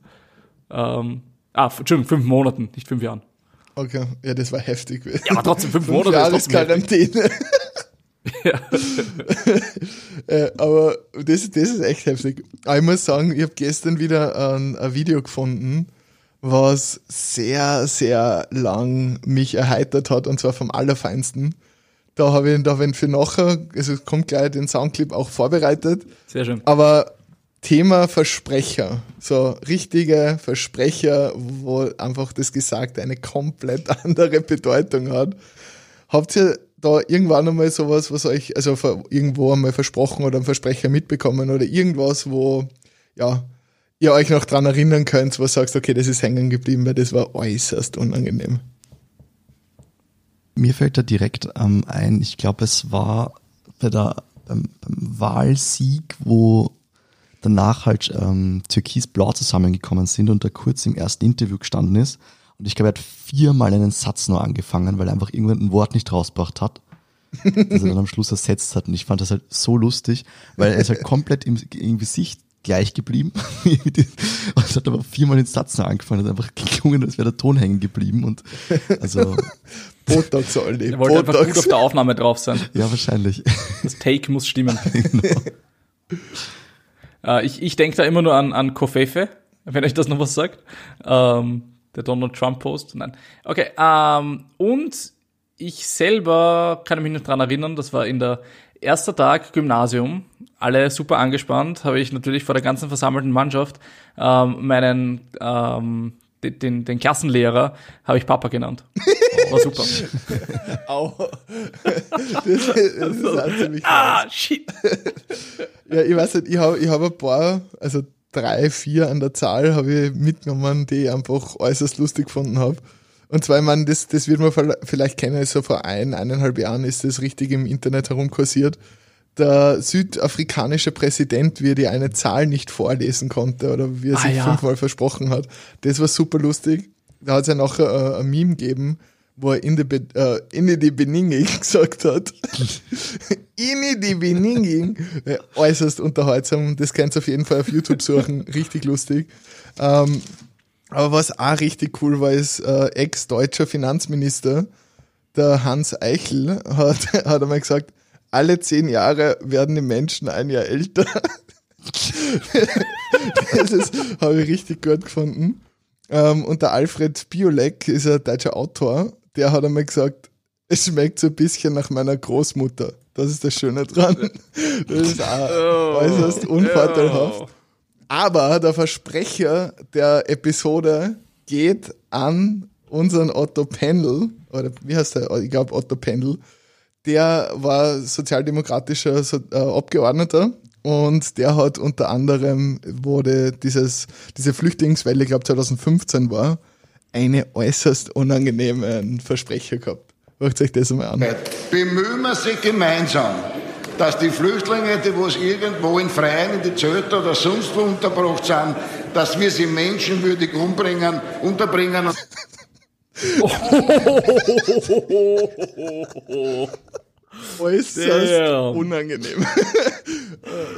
Ähm, ah, Entschuldigung, fünf Monaten, nicht fünf Jahren. Okay, ja, das war heftig. Ja, aber trotzdem, fünf, Fünf Monate Jahre ist. Quarantäne. Ja. äh, aber das, das ist echt heftig. Aber ich muss sagen, ich habe gestern wieder ein, ein Video gefunden, was sehr, sehr lang mich erheitert hat und zwar vom Allerfeinsten. Da habe ich, da hab ich für nachher, also es kommt gleich den Soundclip auch vorbereitet, Sehr schön. aber Thema Versprecher, so richtige Versprecher, wo einfach das Gesagte eine komplett andere Bedeutung hat. Habt ihr da irgendwann einmal sowas, was euch, also irgendwo einmal versprochen oder einen Versprecher mitbekommen oder irgendwas, wo, ja, ihr euch noch dran erinnern könnt, was sagst, okay, das ist hängen geblieben, weil das war äußerst unangenehm. Mir fällt da direkt ähm, ein, ich glaube, es war bei der, beim, beim Wahlsieg, wo danach halt ähm, Türkis-Blau zusammengekommen sind und da kurz im ersten Interview gestanden ist. Und ich glaube, er hat viermal einen Satz nur angefangen, weil er einfach irgendwann ein Wort nicht rausgebracht hat, das er dann am Schluss ersetzt hat. Und ich fand das halt so lustig, weil er ist halt komplett im, im Gesicht gleich geblieben. und hat aber viermal den Satz noch angefangen, hat einfach geklungen, als wäre der Ton hängen geblieben. Und also Botox Olli. Er wollte Botox. einfach gut auf der Aufnahme drauf sein. Ja, wahrscheinlich. Das Take muss stimmen. genau. äh, ich ich denke da immer nur an, an Kofefe, wenn euch das noch was sagt. Ähm, der Donald Trump Post. Nein. Okay. Ähm, und ich selber kann mich noch dran erinnern, das war in der erster Tag Gymnasium, alle super angespannt, habe ich natürlich vor der ganzen versammelten Mannschaft ähm, meinen ähm, den, den, den Klassenlehrer habe ich Papa genannt. War super. Au. Das, das ist auch ziemlich Ah, shit. ja, ich weiß nicht, ich habe ich hab ein paar, also drei, vier an der Zahl habe ich mitgenommen, die ich einfach äußerst lustig gefunden habe. Und zwar, ich meine, das, das wird man vielleicht kennen, so vor ein, eineinhalb Jahren ist das richtig im Internet herumkursiert. Der südafrikanische Präsident, wie er die eine Zahl nicht vorlesen konnte oder wie er ah, sich ja. fünfmal versprochen hat. Das war super lustig. Da hat es ja nachher äh, ein Meme gegeben, wo er in die, Be äh, in die Beninging gesagt hat. in die Beninging. Äh, äußerst unterhaltsam. Das könnt ihr auf jeden Fall auf YouTube suchen. Richtig lustig. Ähm, aber was auch richtig cool war, ist äh, ex-deutscher Finanzminister, der Hans Eichel, hat, hat einmal gesagt, alle zehn Jahre werden die Menschen ein Jahr älter. das habe ich richtig gut gefunden. Ähm, und der Alfred Biolek ist ein deutscher Autor der hat einmal gesagt, es schmeckt so ein bisschen nach meiner Großmutter. Das ist das Schöne dran. Das ist auch oh, äußerst unvorteilhaft. Oh. Aber der Versprecher der Episode geht an unseren Otto Pendel, oder wie heißt der? Ich glaube Otto Pendel. Der war sozialdemokratischer äh, Abgeordneter und der hat unter anderem, wurde dieses, diese Flüchtlingswelle, ich glaube 2015 war, eine äußerst unangenehme Versprecher gehabt. Macht euch das mal an. Bemühen wir sich gemeinsam, dass die Flüchtlinge, die wo irgendwo in Freien, in die Zelte oder sonst wo untergebracht sind, dass wir sie menschenwürdig umbringen, unterbringen. Äußerst Damn. unangenehm.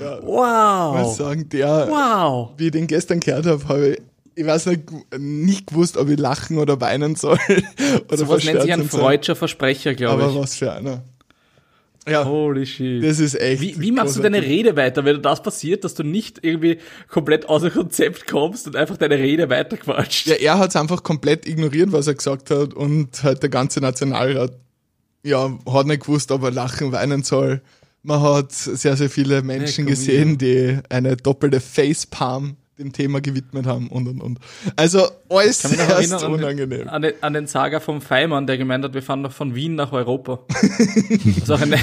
ja. Wow. Ich muss sagen, der, wow. wie ich den gestern gehört habe, habe ich ich weiß nicht, nicht gewusst, ob ich lachen oder weinen soll. oder so was nennt sich ein freudscher Versprecher, glaube ich. Aber was für einer. Ja, Holy shit. Das ist echt. Wie, wie machst du deine Rede weiter, wenn das passiert, dass du nicht irgendwie komplett außer Konzept kommst und einfach deine Rede weiterquatscht? Ja, er hat es einfach komplett ignoriert, was er gesagt hat und halt der ganze Nationalrat, ja, hat nicht gewusst, ob er lachen, weinen soll. Man hat sehr, sehr viele Menschen ja, gesehen, die eine doppelte Facepalm dem Thema gewidmet haben und und und. Also alles erst unangenehm. An den, an den Saga vom Feimann, der gemeint hat, wir fahren noch von Wien nach Europa. Was auch eine,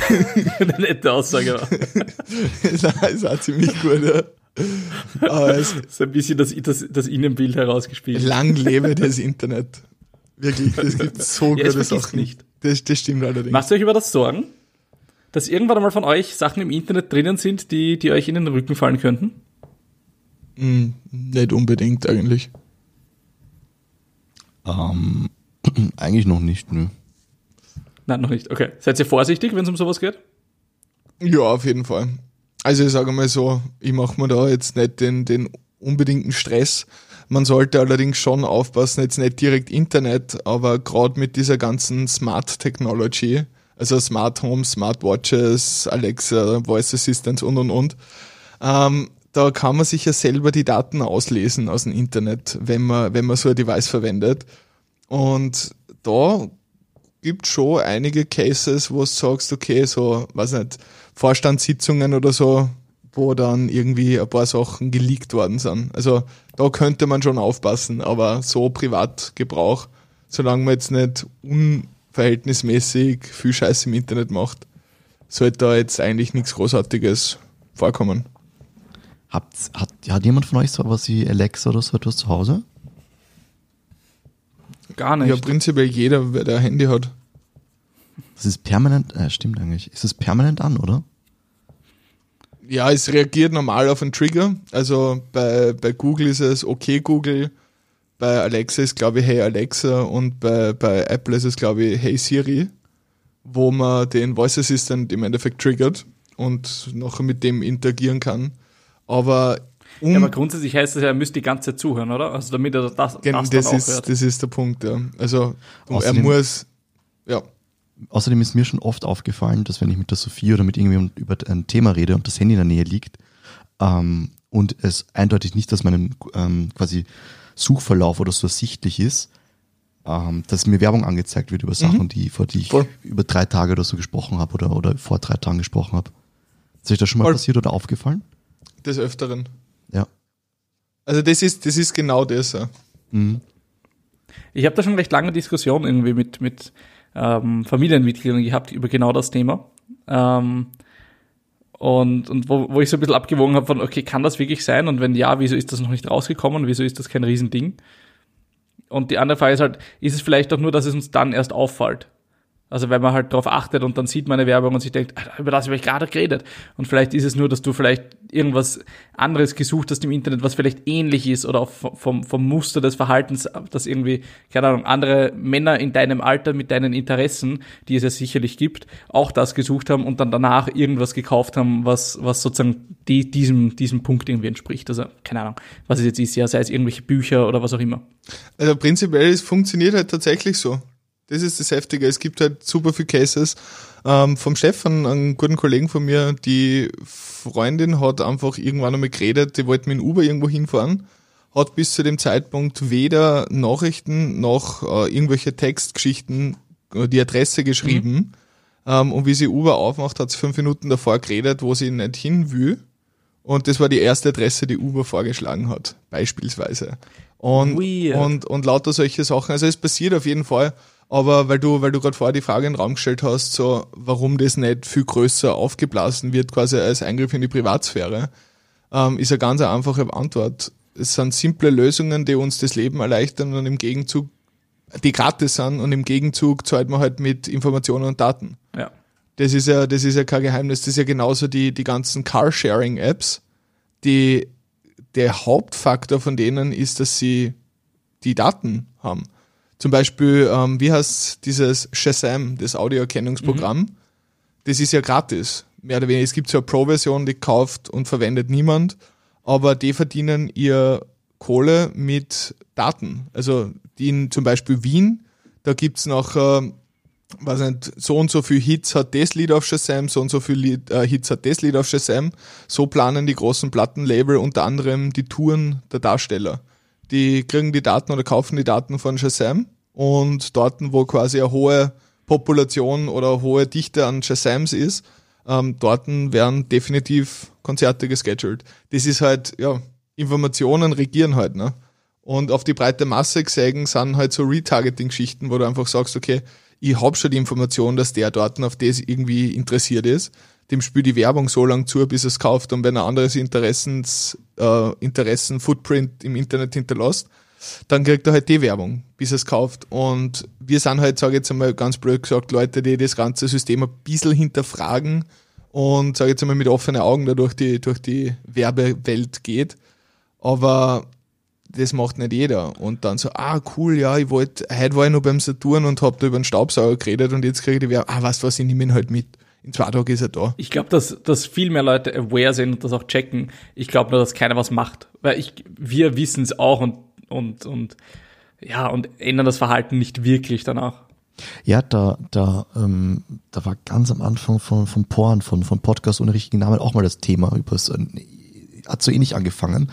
eine nette Aussage war. das ist auch ziemlich gut, ja. Aber es ist ein bisschen das, das, das Innenbild herausgespielt. Lang lebe das Internet. Wirklich, das gibt so ja, gute Sachen. nicht. Das, das stimmt allerdings. Macht ihr euch über das Sorgen? Dass irgendwann einmal von euch Sachen im Internet drinnen sind, die, die euch in den Rücken fallen könnten? Hm, nicht unbedingt eigentlich. Ähm, eigentlich noch nicht, nö. Nein, noch nicht. Okay. Seid ihr vorsichtig, wenn es um sowas geht? Ja, auf jeden Fall. Also ich sage mal so, ich mache mir da jetzt nicht den, den unbedingten Stress. Man sollte allerdings schon aufpassen, jetzt nicht direkt Internet, aber gerade mit dieser ganzen Smart Technology, also Smart Home, Smart Watches, Alexa, Voice Assistants und und und, ähm, da kann man sich ja selber die Daten auslesen aus dem Internet, wenn man, wenn man so ein Device verwendet. Und da gibt schon einige Cases, wo du sagst, okay, so, weiß nicht, Vorstandssitzungen oder so, wo dann irgendwie ein paar Sachen geleakt worden sind. Also da könnte man schon aufpassen, aber so Privatgebrauch, solange man jetzt nicht verhältnismäßig viel Scheiß im Internet macht, sollte da jetzt eigentlich nichts Großartiges vorkommen. Habt, hat, hat jemand von euch so was wie Alexa oder so etwas zu Hause? Gar nicht. Ja, prinzipiell jeder, wer der ein Handy hat. Das ist permanent, äh, stimmt eigentlich. Ist es permanent an, oder? Ja, es reagiert normal auf einen Trigger. Also bei, bei Google ist es okay Google, bei Alexa ist glaube ich Hey Alexa und bei, bei Apple ist es glaube ich Hey Siri, wo man den Voice Assistant im Endeffekt triggert und nachher mit dem interagieren kann. Aber um, ja, aber grundsätzlich heißt es ja, er müsste die ganze Zeit zuhören, oder? Also damit er das, Gen- das, das, dann ist, aufhört. das ist der Punkt, ja. Also er Außerdem- muss, ja, Außerdem ist mir schon oft aufgefallen, dass wenn ich mit der Sophie oder mit irgendjemandem über ein Thema rede und das Handy in der Nähe liegt ähm, und es eindeutig nicht aus meinem ähm, quasi Suchverlauf oder so ersichtlich ist, ähm, dass mir Werbung angezeigt wird über Sachen, die vor die ich Voll. über drei Tage oder so gesprochen habe oder, oder vor drei Tagen gesprochen habe. Ist euch das schon mal Voll. passiert oder aufgefallen? Des Öfteren. Ja. Also das ist, das ist genau das. Ja. Mhm. Ich habe da schon recht lange Diskussionen irgendwie mit, mit ähm, Familienmitgliedern gehabt über genau das Thema. Ähm, und und wo, wo ich so ein bisschen abgewogen habe von, okay, kann das wirklich sein? Und wenn ja, wieso ist das noch nicht rausgekommen? Wieso ist das kein Riesending? Und die andere Frage ist halt, ist es vielleicht auch nur, dass es uns dann erst auffällt? Also wenn man halt darauf achtet und dann sieht man eine Werbung und sich denkt, Alter, über das habe ich gerade geredet. Und vielleicht ist es nur, dass du vielleicht irgendwas anderes gesucht hast im Internet, was vielleicht ähnlich ist oder auch vom, vom Muster des Verhaltens, dass irgendwie, keine Ahnung, andere Männer in deinem Alter mit deinen Interessen, die es ja sicherlich gibt, auch das gesucht haben und dann danach irgendwas gekauft haben, was, was sozusagen die, diesem, diesem Punkt irgendwie entspricht. Also keine Ahnung, was es jetzt ist, ja, sei es irgendwelche Bücher oder was auch immer. Also prinzipiell, es funktioniert halt tatsächlich so. Das ist das Heftige. Es gibt halt super viele Cases. Ähm, vom Stefan, einem guten Kollegen von mir, die Freundin hat einfach irgendwann einmal geredet, die wollte mit dem Uber irgendwo hinfahren, hat bis zu dem Zeitpunkt weder Nachrichten noch äh, irgendwelche Textgeschichten äh, die Adresse geschrieben. Ähm, und wie sie Uber aufmacht, hat sie fünf Minuten davor geredet, wo sie nicht hin will. Und das war die erste Adresse, die Uber vorgeschlagen hat, beispielsweise. Und, Weird. und, und lauter solche Sachen. Also es passiert auf jeden Fall. Aber weil du, weil du gerade vorher die Frage in den Raum gestellt hast, so warum das nicht viel größer aufgeblasen wird, quasi als Eingriff in die Privatsphäre, ähm, ist eine ganz einfache Antwort. Es sind simple Lösungen, die uns das Leben erleichtern und im Gegenzug, die gratis sind und im Gegenzug zahlt man halt mit Informationen und Daten. Ja. Das ist ja, das ist ja kein Geheimnis. Das ist ja genauso die, die ganzen Carsharing-Apps. Die, der Hauptfaktor von denen ist, dass sie die Daten haben. Zum Beispiel, ähm, wie heißt dieses Shazam, das Audioerkennungsprogramm? Das ist ja gratis. Mehr oder weniger. Es gibt so eine Pro-Version, die kauft und verwendet niemand, aber die verdienen ihr Kohle mit Daten. Also die in zum Beispiel Wien, da gibt's noch äh, weiß nicht, so und so viel Hits hat das Lied auf Shazam, so und so viel Lied, äh, Hits hat das Lied auf Shazam. So planen die großen Plattenlabel unter anderem die Touren der Darsteller. Die kriegen die Daten oder kaufen die Daten von Shazam und dort, wo quasi eine hohe Population oder eine hohe Dichte an Shazams ist, ähm, dort werden definitiv Konzerte gescheduled. Das ist halt, ja, Informationen regieren halt, ne? Und auf die breite Masse gesehen sind halt so Retargeting-Geschichten, wo du einfach sagst, okay, ich hab schon die Information, dass der dort auf das irgendwie interessiert ist. Dem spielt die Werbung so lange zu, bis es kauft. Und wenn er anderes Interessens, äh, Interessen-Footprint im Internet hinterlässt, dann kriegt er halt die Werbung, bis er es kauft. Und wir sind halt, sage ich jetzt einmal ganz blöd gesagt, Leute, die das ganze System ein bisschen hinterfragen und, sage ich jetzt einmal, mit offenen Augen da durch die, durch die Werbewelt geht. Aber das macht nicht jeder. Und dann so, ah, cool, ja, ich wollte, heute war ich noch beim Saturn und hab da über den Staubsauger geredet und jetzt kriege ich die Werbung, ah, weißt du was, ich nehme ihn halt mit. In zwei Tagen ist er da. Ich glaube, dass, dass viel mehr Leute aware sind und das auch checken. Ich glaube nur, dass keiner was macht. Weil ich, wir wissen es auch und, und, und, ja, und ändern das Verhalten nicht wirklich danach. Ja, da, da, ähm, da war ganz am Anfang von, von Porn, von, von Podcast ohne richtigen Namen auch mal das Thema. Übers, äh, hat so ähnlich angefangen.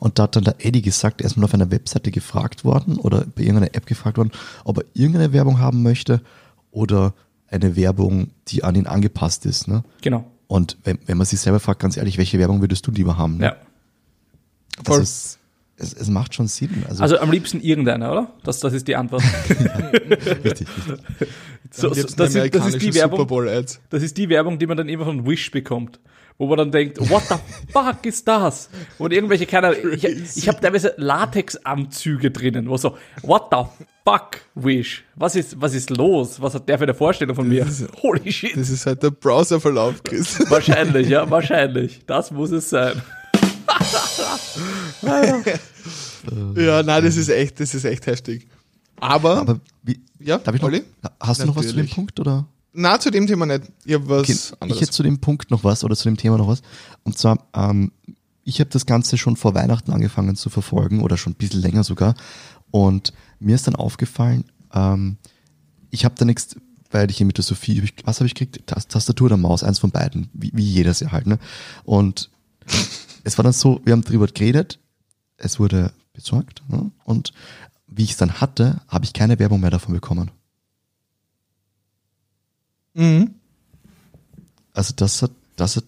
Und da hat dann der Eddie gesagt, er ist mal auf einer Webseite gefragt worden oder bei irgendeiner App gefragt worden, ob er irgendeine Werbung haben möchte oder eine Werbung, die an ihn angepasst ist. Ne? Genau. Und wenn, wenn man sich selber fragt, ganz ehrlich, welche Werbung würdest du lieber haben? Ne? Ja. Das ist, es, es macht schon Sinn. Also, Also am liebsten irgendeiner, oder? Das, das ist die Antwort. richtig, richtig. So, Und so, jetzt das, ist, das, ist amerikanische die Super Werbung, Bowl Ads. das ist die Werbung, die man dann immer von Wish bekommt. Wo man dann denkt, what the fuck ist das? Und irgendwelche, keine ich, ich habe teilweise Latexanzüge drinnen, wo so, what the fuck, Wish? Was ist, was ist los? Was hat der für eine Vorstellung von mir? Holy shit. Das ist halt der Browserverlauf, Chris. Wahrscheinlich, ja, wahrscheinlich. Das muss es sein. ja, nein, das ist echt, das ist echt heftig. Aber, Aber wie, ja, darf ich noch, Olli? hast du noch was zu dem. Punkt oder? Na, zu dem Thema nicht. Ich habe was Okay, ich hätte zu dem Punkt noch was oder zu dem Thema noch was. Und zwar, ähm, ich habe das Ganze schon vor Weihnachten angefangen zu verfolgen oder schon ein bisschen länger sogar. Und mir ist dann aufgefallen, ähm, ich habe da nichts, weil ich hier mit der Sophie, was habe ich gekriegt? Tas- Tastatur oder Maus, eins von beiden, wie, wie jedes Jahr halt. Ne? Und es war dann so, wir haben drüber geredet, es wurde besorgt ne? und wie ich es dann hatte, habe ich keine Werbung mehr davon bekommen. mhm. Also das hat, das hat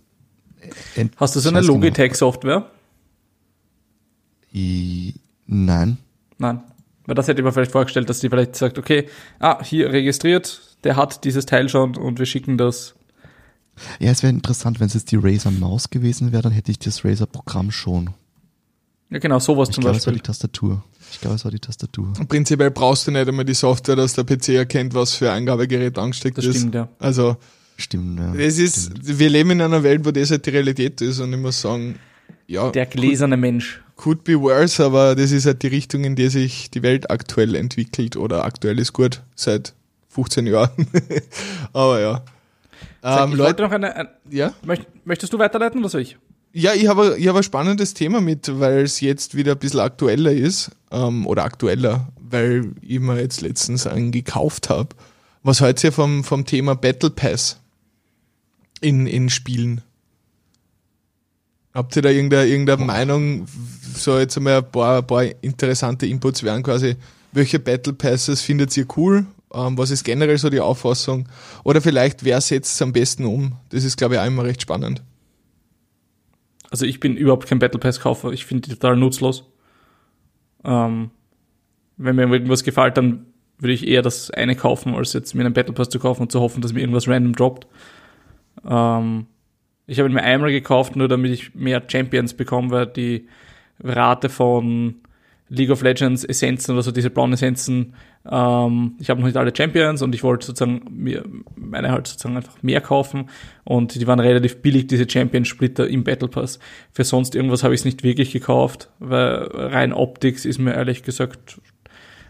ent- Hast du so eine gemacht. Logitech-Software? Nein. Nein. Weil das hätte ich mir vielleicht vorgestellt, dass die vielleicht sagt, okay, ah, hier registriert, der hat dieses Teil schon und wir schicken das. Ja, es wäre interessant, wenn es jetzt die Razer Maus gewesen wäre, dann hätte ich das Razer Programm schon. Ja, genau, sowas Ich zum glaube, es war Beispiel. die Tastatur. Ich glaube, es war die Tastatur. Prinzipiell brauchst du nicht einmal die Software, dass der PC erkennt, was für ein Eingabegerät angesteckt Das ist. stimmt, ja. Also, Stimmt, ja. es ist, wir leben in einer Welt, wo das halt die Realität ist und ich muss sagen, ja, Der gläserne Mensch. Could be worse, aber das ist halt die Richtung, in die sich die Welt aktuell entwickelt oder aktuell ist gut, seit 15 Jahren. aber ja. Sag, Ähm, ich Leute, noch eine, ein, ja? möcht, möchtest du weiterleiten oder soll ich? Ja, ich habe ich habe ein spannendes Thema mit, weil es jetzt wieder ein bisschen aktueller ist. Ähm, oder aktueller, weil ich mir jetzt letztens einen gekauft habe. Was haltet ihr vom, vom Thema Battle Pass in, in Spielen? Habt ihr da irgendeine, irgendeine Meinung? So jetzt einmal ein paar, ein paar interessante Inputs wären quasi, welche Battle Passes findet ihr cool? Ähm, was ist generell so die Auffassung? Oder vielleicht, wer setzt es am besten um? Das ist, glaube ich, auch immer recht spannend. Also ich bin überhaupt kein Battle Pass-Kaufer. Ich finde die total nutzlos. Ähm, wenn mir irgendwas gefällt, dann würde ich eher das eine kaufen, als jetzt mir einen Battle Pass zu kaufen und zu hoffen, dass mir irgendwas random droppt. Ähm, ich habe ihn mir einmal gekauft, nur damit ich mehr Champions bekomme, weil die Rate von League of Legends Essenzen oder so, diese blauen Essenzen, ähm, ich habe noch nicht alle Champions und ich wollte sozusagen mir meine halt sozusagen einfach mehr kaufen und die waren relativ billig, diese Champion Splitter im Battle Pass. Für sonst irgendwas habe ich es nicht wirklich gekauft, weil rein Optics ist mir ehrlich gesagt,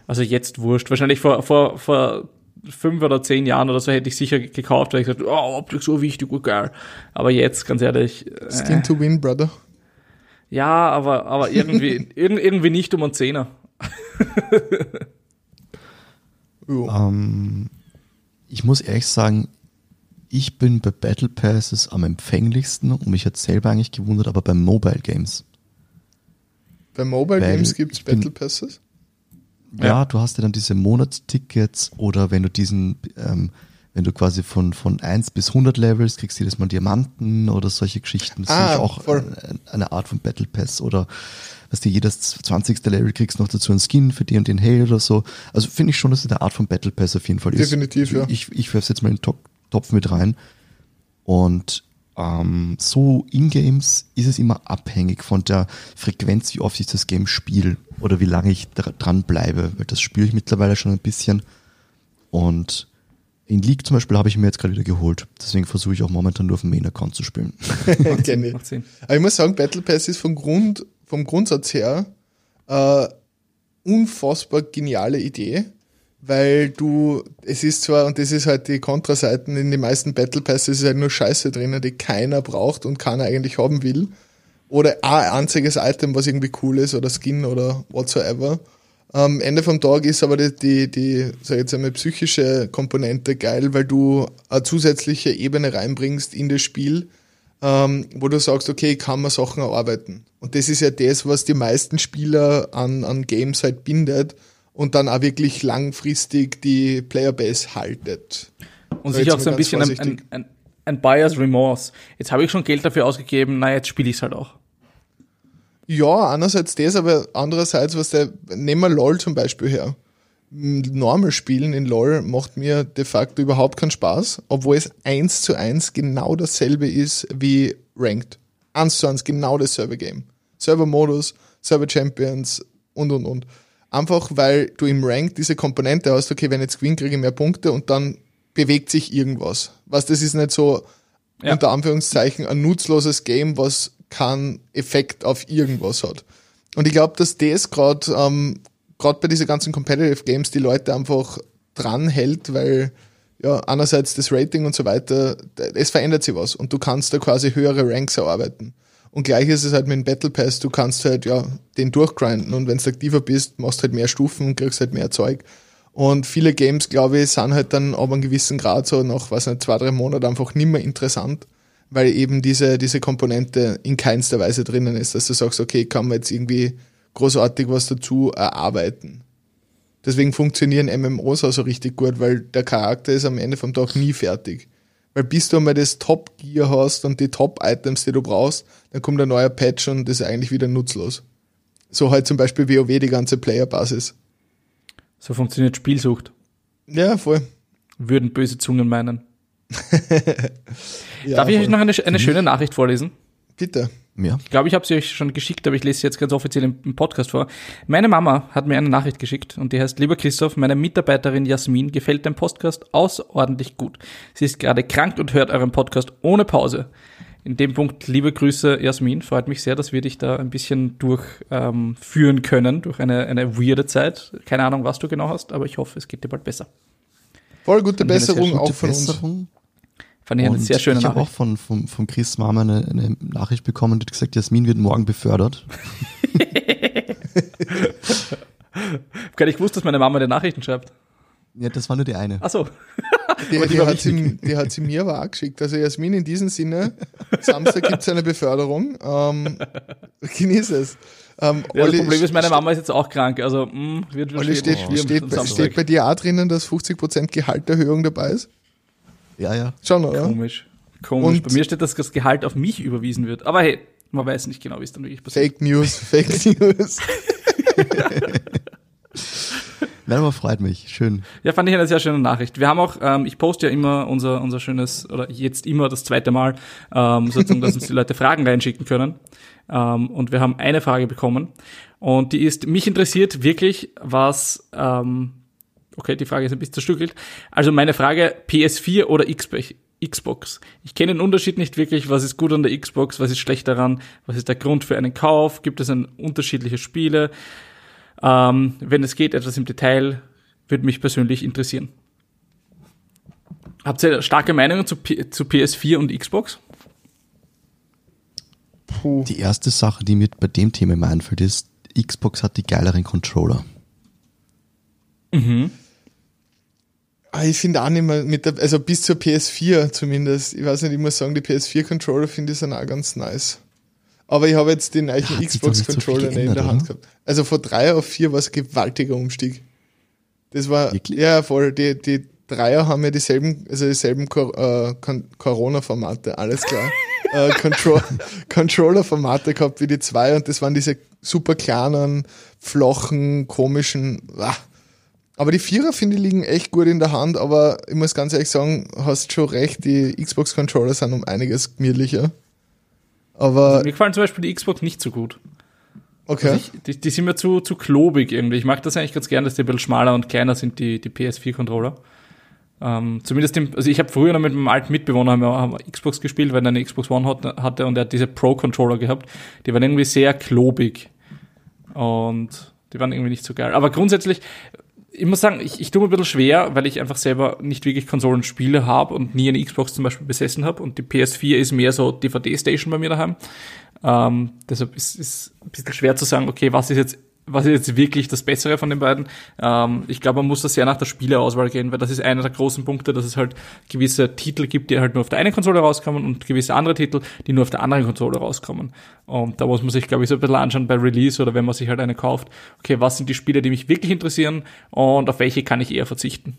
also jetzt wurscht. Wahrscheinlich vor, vor, vor fünf oder zehn Jahren oder so hätte ich sicher gekauft, weil ich gesagt, oh, Optik so wichtig, oh geil. Aber jetzt, ganz ehrlich, äh, Skin to win, brother. ja, aber, aber irgendwie, irg irgendwie nicht um einen Zehner. Ähm, ich muss ehrlich sagen, ich bin bei Battle Passes am empfänglichsten und mich hat selber eigentlich gewundert, aber bei Mobile Games. Bei Mobile Weil Games gibt es Battle Passes. Ja, du hast ja dann diese Monatstickets oder wenn du diesen, ähm, wenn du quasi von, von 1 bis 100 Levels kriegst, jedes Mal Diamanten oder solche Geschichten. Das Ah, ist auch voll. eine, eine Art von Battle Pass oder dass du jedes 20. Level kriegst noch dazu einen Skin für den und den Hale oder so. Also finde ich schon, dass es eine Art von Battle Pass auf jeden Fall ist. Definitiv, ja. Ich, ich werfe jetzt mal in den Top, Topf mit rein. Und ähm, so in-Games ist es immer abhängig von der Frequenz, wie oft ich das Game spiele oder wie lange ich dra- dran bleibe, weil das spüre ich mittlerweile schon ein bisschen. Und in League zum Beispiel habe ich mir jetzt gerade wieder geholt. Deswegen versuche ich auch momentan nur auf dem Main-Account zu spielen. Sinn. Aber ich muss sagen, Battle Pass ist vom, Grund, vom Grundsatz her äh, unfassbar geniale Idee, weil du, es ist zwar, und das ist halt die Kontraseiten, in den meisten Battle Passes ist halt nur Scheiße drin, die keiner braucht und keiner eigentlich haben will. Oder ein einziges Item, was irgendwie cool ist, oder Skin oder whatsoever. Am Ende vom Tag ist aber die, die, die sag jetzt einmal, psychische Komponente geil, weil du eine zusätzliche Ebene reinbringst in das Spiel, ähm, wo du sagst, okay, ich kann mir Sachen erarbeiten. Und das ist ja das, was die meisten Spieler an, an Games halt bindet und dann auch wirklich langfristig die Playerbase haltet. Und sich auch so ein bisschen ein, ein, ein Buyer's Remorse. Jetzt habe ich schon Geld dafür ausgegeben, na, jetzt spiele ich es halt auch. Ja, einerseits das, aber andererseits, was der, nehmen wir LOL zum Beispiel her. Normal spielen in LoL macht mir de facto überhaupt keinen Spaß, obwohl es eins zu eins genau dasselbe ist wie Ranked. Eins zu eins genau dasselbe Game. Server-Modus, Server-Champions und und und. Einfach weil du im Ranked diese Komponente hast, okay, wenn ich jetzt gewinne, kriege ich mehr Punkte und dann bewegt sich irgendwas. Was, das ist nicht so Ja. unter Anführungszeichen ein nutzloses Game, was keinen Effekt auf irgendwas hat. Und ich glaube, dass das gerade ähm, gerade bei diesen ganzen Competitive Games die Leute einfach dran hält, weil ja einerseits das Rating und so weiter, es verändert sich was und du kannst da quasi höhere Ranks erarbeiten. Und gleich ist es halt mit dem Battle Pass, du kannst halt ja den durchgrinden und wenn du aktiver bist, machst halt mehr Stufen und kriegst halt mehr Zeug. Und viele Games, glaube ich, sind halt dann ab einem gewissen Grad so nach, was nicht, zwei, drei Monaten einfach nicht mehr interessant, weil eben diese, diese Komponente in keinster Weise drinnen ist, dass du sagst, okay, kann man jetzt irgendwie großartig was dazu erarbeiten. Deswegen funktionieren MMOs auch so richtig gut, weil der Charakter ist am Ende vom Tag nie fertig. Weil bis du einmal das Top-Gear hast und die Top-Items, die du brauchst, dann kommt ein neuer Patch und das ist eigentlich wieder nutzlos. So halt zum Beispiel WoW die ganze Player-Basis. So funktioniert Spielsucht. Ja, voll. Würden böse Zungen meinen. Ja, Darf ich euch noch eine, eine schöne Nachricht vorlesen? Bitte. Ja. Ich glaube, ich habe sie euch schon geschickt, aber ich lese sie jetzt ganz offiziell im, Podcast vor. Meine Mama hat mir eine Nachricht geschickt und die heißt, lieber Christoph, meine Mitarbeiterin Jasmin gefällt dein Podcast außerordentlich gut. Sie ist gerade krank und hört euren Podcast ohne Pause. In dem Punkt, liebe Grüße, Jasmin. Freut mich sehr, dass wir dich da ein bisschen durchführen ähm, führen können, durch eine, eine weirde Zeit. Keine Ahnung, was du genau hast, aber ich hoffe, es geht dir bald besser. Voll gute Besserung auch von uns. Fand ich eine sehr schöne ich habe auch Nachricht. von, von, von Chris Mama eine, eine Nachricht bekommen, die hat gesagt, Jasmin wird morgen befördert. Ich hab gar nicht gewusst, dass meine Mama die Nachrichten schreibt. Ja, das war nur die eine. Ach so. Die, die die, hat sie, die hat sie mir aber auch geschickt. Also Jasmin, in diesem Sinne, Samstag gibt es eine Beförderung. Ähm, genieß es. Ähm, Ja, das Olli- Problem ist, meine Mama ist jetzt auch krank. Also, mh, wird Olli, steht, schwierig steht, steht bei dir auch drinnen, dass 50% Gehalterhöhung dabei ist? Ja, ja. Schon, oder? Komisch. Komisch. Und- Bei mir steht, dass das Gehalt auf mich überwiesen wird. Aber hey, man weiß nicht genau, wie es dann wirklich passiert. Fake News, Fake News. Nein, aber freut mich. Schön. Ja, fand ich eine sehr schöne Nachricht. Wir haben auch, ähm, ich poste ja immer unser, unser schönes, oder jetzt immer das zweite Mal, ähm, sozusagen, dass uns die Leute Fragen reinschicken können. Ähm, und wir haben eine Frage bekommen. Und die ist, mich interessiert wirklich, was, ähm, okay, die Frage ist ein bisschen zerstückelt. Also meine Frage, PS4 oder Xbox? Ich kenne den Unterschied nicht wirklich. Was ist gut an der Xbox? Was ist schlecht daran? Was ist der Grund für einen Kauf? Gibt es ein unterschiedliche Spiele? Ähm, wenn es geht, etwas im Detail, würde mich persönlich interessieren. Habt ihr starke Meinungen zu, P zu PS4 und Xbox? Puh. Die erste Sache, die mir bei dem Thema immer einfällt, ist, Xbox hat die geileren Controller. Ah, Ich finde auch nicht mehr mit der, also bis zur PS4 zumindest. Ich weiß nicht, ich muss sagen, die PS4-Controller finde ich sind auch ganz nice. Aber ich habe jetzt den neuen so Xbox-Controller nicht in der Hand oder? gehabt. Also von 3 auf 4 war es ein gewaltiger Umstieg. Das war, Wirklich? ja, voll. Die, die Dreier haben ja dieselben, also dieselben äh, Corona-Formate, alles klar. äh, Control Controller-Formate gehabt wie die zwei und das waren diese super kleinen, flachen, komischen, ah. Aber die Vierer, finde ich, liegen echt gut in der Hand, aber ich muss ganz ehrlich sagen, hast schon recht, die Xbox-Controller sind um einiges gemütlicher. Aber, Mir gefallen zum Beispiel die Xbox nicht so gut. okay. Also ich, die, die sind mir zu, zu klobig irgendwie. Ich mag das eigentlich ganz gern, dass die ein bisschen schmaler und kleiner sind, die, die PS4-Controller. Ähm, zumindest im, also ich habe früher noch mit meinem alten Mitbewohner haben wir, haben wir Xbox gespielt, weil er eine Xbox One hat, hatte und er hat diese Pro-Controller gehabt. Die waren irgendwie sehr klobig. Und die waren irgendwie nicht so geil. Aber grundsätzlich, ich muss sagen, ich, ich tue mir ein bisschen schwer, weil ich einfach selber nicht wirklich Konsolenspiele habe und nie eine Xbox zum Beispiel besessen habe. Und die PS4 ist mehr so DVD-Station bei mir daheim. Ähm, deshalb ist es ein bisschen schwer zu sagen, okay, was ist jetzt, was ist jetzt wirklich das Bessere von den beiden? Ähm, ich glaube, man muss da sehr nach der Spieleauswahl gehen, weil das ist einer der großen Punkte, dass es halt gewisse Titel gibt, die halt nur auf der einen Konsole rauskommen und gewisse andere Titel, die nur auf der anderen Konsole rauskommen. Und da muss man sich, glaube ich, so ein bisschen anschauen bei Release oder wenn man sich halt eine kauft, okay, was sind die Spiele, die mich wirklich interessieren und auf welche kann ich eher verzichten?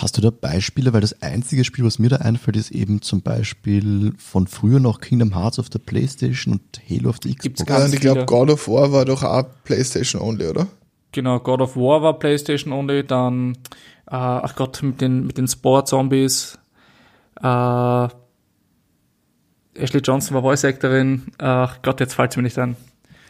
Hast du da Beispiele? Weil das einzige Spiel, was mir da einfällt, ist eben zum Beispiel von früher noch Kingdom Hearts auf der Playstation und Halo auf der Gibt's Xbox. gar- Ja, und ich glaube. God of War war doch auch PlayStation only, oder? genau, God of War war PlayStation only, dann, äh, ach Gott, mit den, mit den Sport-Zombies, äh, Ashley Johnson war Voice Actorin, ach Gott, jetzt fällt es mir nicht ein.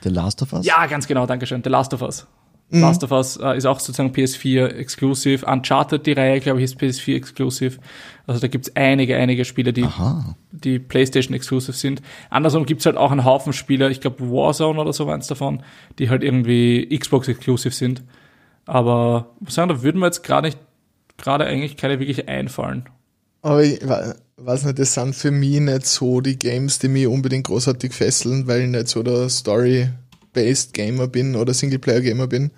The Last of Us? Ja, ganz genau, Dankeschön. The Last of Us. Last of Us äh, ist auch sozusagen PS4 Exclusive. Uncharted, die Reihe, glaube ich, ist PS4 Exclusive. Also da gibt's einige, einige Spiele, die, Aha. die PlayStation Exclusive sind. Andersrum gibt's halt auch einen Haufen Spieler, ich glaube Warzone oder so war eins davon, die halt irgendwie Xbox Exclusive sind. Aber muss sagen, da würden mir jetzt gerade nicht, gerade eigentlich keine wirklich einfallen. Aber ich weiß nicht, das sind für mich nicht so die Games, die mich unbedingt großartig fesseln, weil ich nicht so der Story-based Gamer bin oder Singleplayer-Gamer bin.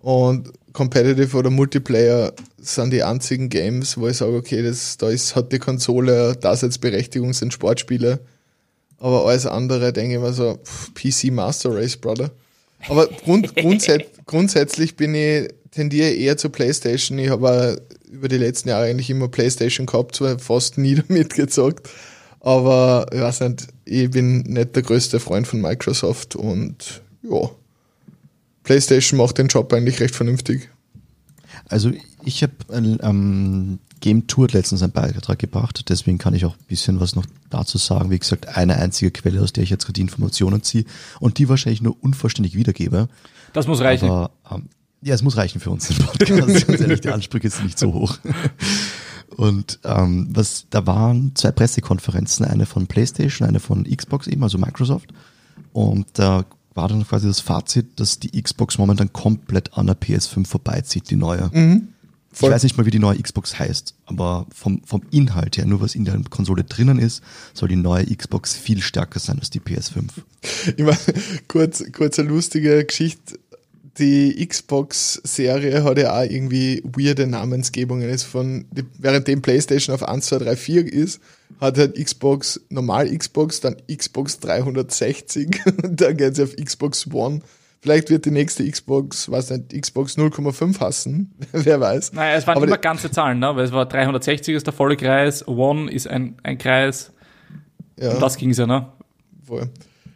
Und Competitive oder Multiplayer sind die einzigen Games, wo ich sage, okay, das, da ist, hat die Konsole Daseinsberechtigung, sind Sportspiele. Aber alles andere denke ich mir so, pff, PC Master Race, Brother. Aber grund, grundsätz, grundsätzlich bin ich, tendiere eher zur Playstation. Ich habe über die letzten Jahre eigentlich immer Playstation gehabt, zwar fast nie damit gezockt. Aber ich weiß nicht, ich bin nicht der größte Freund von Microsoft und ja, Playstation macht den Job eigentlich recht vernünftig. Also ich habe ähm, Game Tour letztens einen Beitrag gebracht, deswegen kann ich auch ein bisschen was noch dazu sagen. Wie gesagt, eine einzige Quelle, aus der ich jetzt gerade die Informationen ziehe und die wahrscheinlich nur unvollständig wiedergebe. Das muss reichen. Aber ähm, ja, es muss reichen für uns den Podcast. Ganz ehrlich, die Ansprüche sind nicht so hoch. Und ähm, was, da waren zwei Pressekonferenzen, eine von PlayStation, eine von Xbox eben, also Microsoft. Und da war dann quasi das Fazit, dass die Xbox momentan komplett an der PS5 vorbeizieht, die neue. Ich Voll. weiß nicht mal, wie die neue Xbox heißt, aber vom, vom Inhalt her, nur was in der Konsole drinnen ist, soll die neue Xbox viel stärker sein als die PS5. Ich meine, kurz, kurz eine lustige Geschichte. Die Xbox-Serie hat ja auch irgendwie weirde Namensgebungen. Ist von, die, währenddem PlayStation auf 1, 2, 3, 4 ist, hat halt Xbox, normal Xbox, dann Xbox 360 und dann geht sie auf Xbox One. Vielleicht wird die nächste Xbox, weiß nicht, Xbox 0,5 hassen. Wer weiß. Naja, es waren Aber immer ganze Zahlen, ne? Weil es war 360 ist der volle Kreis, One ist ein, ein Kreis. Ja. Um das ging's ja, ne? Voll.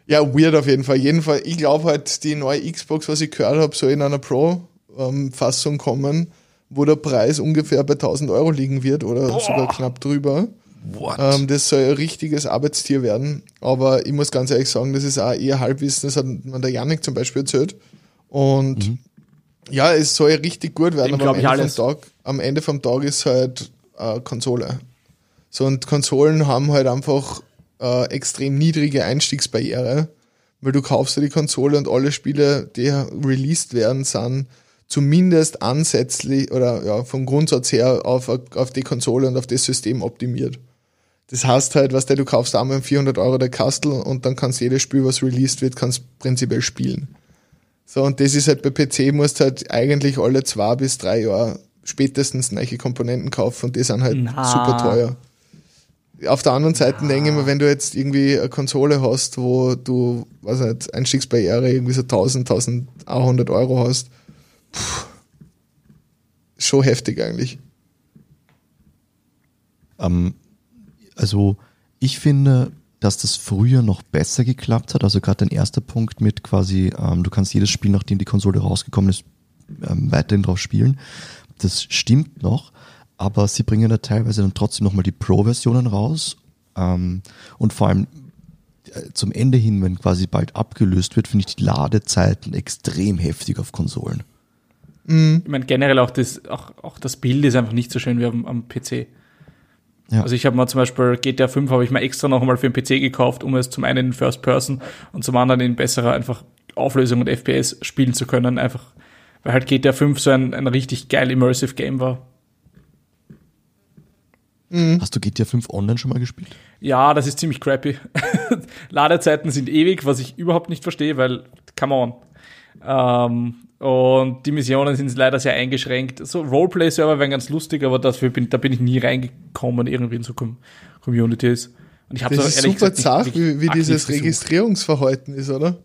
Ja, weird auf jeden Fall. Jeden Fall, ich glaube halt, die neue Xbox, was ich gehört habe, soll in einer Pro-Fassung kommen, wo der Preis ungefähr bei 1000 Euro liegen wird oder sogar knapp drüber. What? Ähm, das soll ein richtiges Arbeitstier werden. Aber ich muss ganz ehrlich sagen, das ist auch eher Halbwissen. Das hat man der Janik zum Beispiel erzählt. Und ja, es soll richtig gut werden, Dem aber am Ende, alles. vom Tag, am Ende vom Tag ist halt äh, Konsole. So, und Konsolen haben halt einfach äh, extrem niedrige Einstiegsbarriere, weil du kaufst dir die Konsole und alle Spiele, die released werden, sind zumindest ansätzlich oder ja, vom Grundsatz her auf, auf die Konsole und auf das System optimiert. Das heißt halt, was der du kaufst einmal um 400 Euro der Kastel und dann kannst jedes Spiel, was released wird, kannst prinzipiell spielen. So, und das ist halt bei PC, musst halt eigentlich alle zwei bis drei Jahre spätestens neue Komponenten kaufen und die sind halt Na. super teuer. Auf der anderen Seite denke ich mir, wenn du jetzt irgendwie eine Konsole hast, wo du, weiß nicht, Einstiegsbarriere irgendwie so 1000, 1100 Euro hast, pff, schon heftig eigentlich. Ähm, also ich finde, dass das früher noch besser geklappt hat. Also gerade dein erster Punkt mit quasi, ähm, du kannst jedes Spiel, nachdem die Konsole rausgekommen ist, ähm, weiterhin drauf spielen. Das stimmt noch, aber sie bringen da teilweise dann trotzdem nochmal die Pro-Versionen raus. Ähm, und vor allem äh, zum Ende hin, wenn quasi bald abgelöst wird, finde ich die Ladezeiten extrem heftig auf Konsolen. Ich meine, generell auch das, auch, auch das Bild ist einfach nicht so schön wie am, am PC. Ja. Also ich habe mal zum Beispiel GTA 5 habe ich mir extra noch einmal für den PC gekauft, um es zum einen in First Person und zum anderen in besserer einfach Auflösung und FPS spielen zu können, einfach weil halt GTA 5 so ein, ein richtig geil immersive Game war. Hast du GTA 5 online schon mal gespielt? Ja, das ist ziemlich crappy. Ladezeiten sind ewig, was ich überhaupt nicht verstehe, weil, come on. Ähm, und die Missionen sind leider sehr eingeschränkt. So Roleplay-Server wären ganz lustig, aber dafür bin, da bin ich nie reingekommen, irgendwie in so Com Communities. Und ich habe Das ist super zart, wie, wie dieses Registrierung. Registrierungsverhalten ist, oder?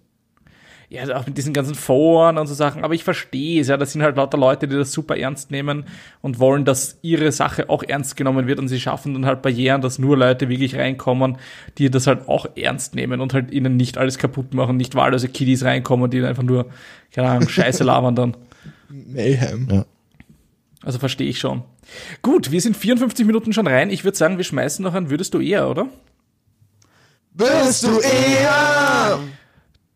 Ja, also auch mit diesen ganzen Foren und so Sachen, aber ich verstehe es, ja, das sind halt lauter Leute, die das super ernst nehmen und wollen, dass ihre Sache auch ernst genommen wird und sie schaffen dann halt Barrieren, dass nur Leute wirklich reinkommen, die das halt auch ernst nehmen und halt ihnen nicht alles kaputt machen, nicht wahllose Kiddies reinkommen, die einfach nur, keine Ahnung, Scheiße labern dann. Mayhem. Ja. Also verstehe ich schon. Gut, wir sind 54 Minuten schon rein. Ich würde sagen, wir schmeißen noch ein Würdest du eher, oder? Würdest du eher?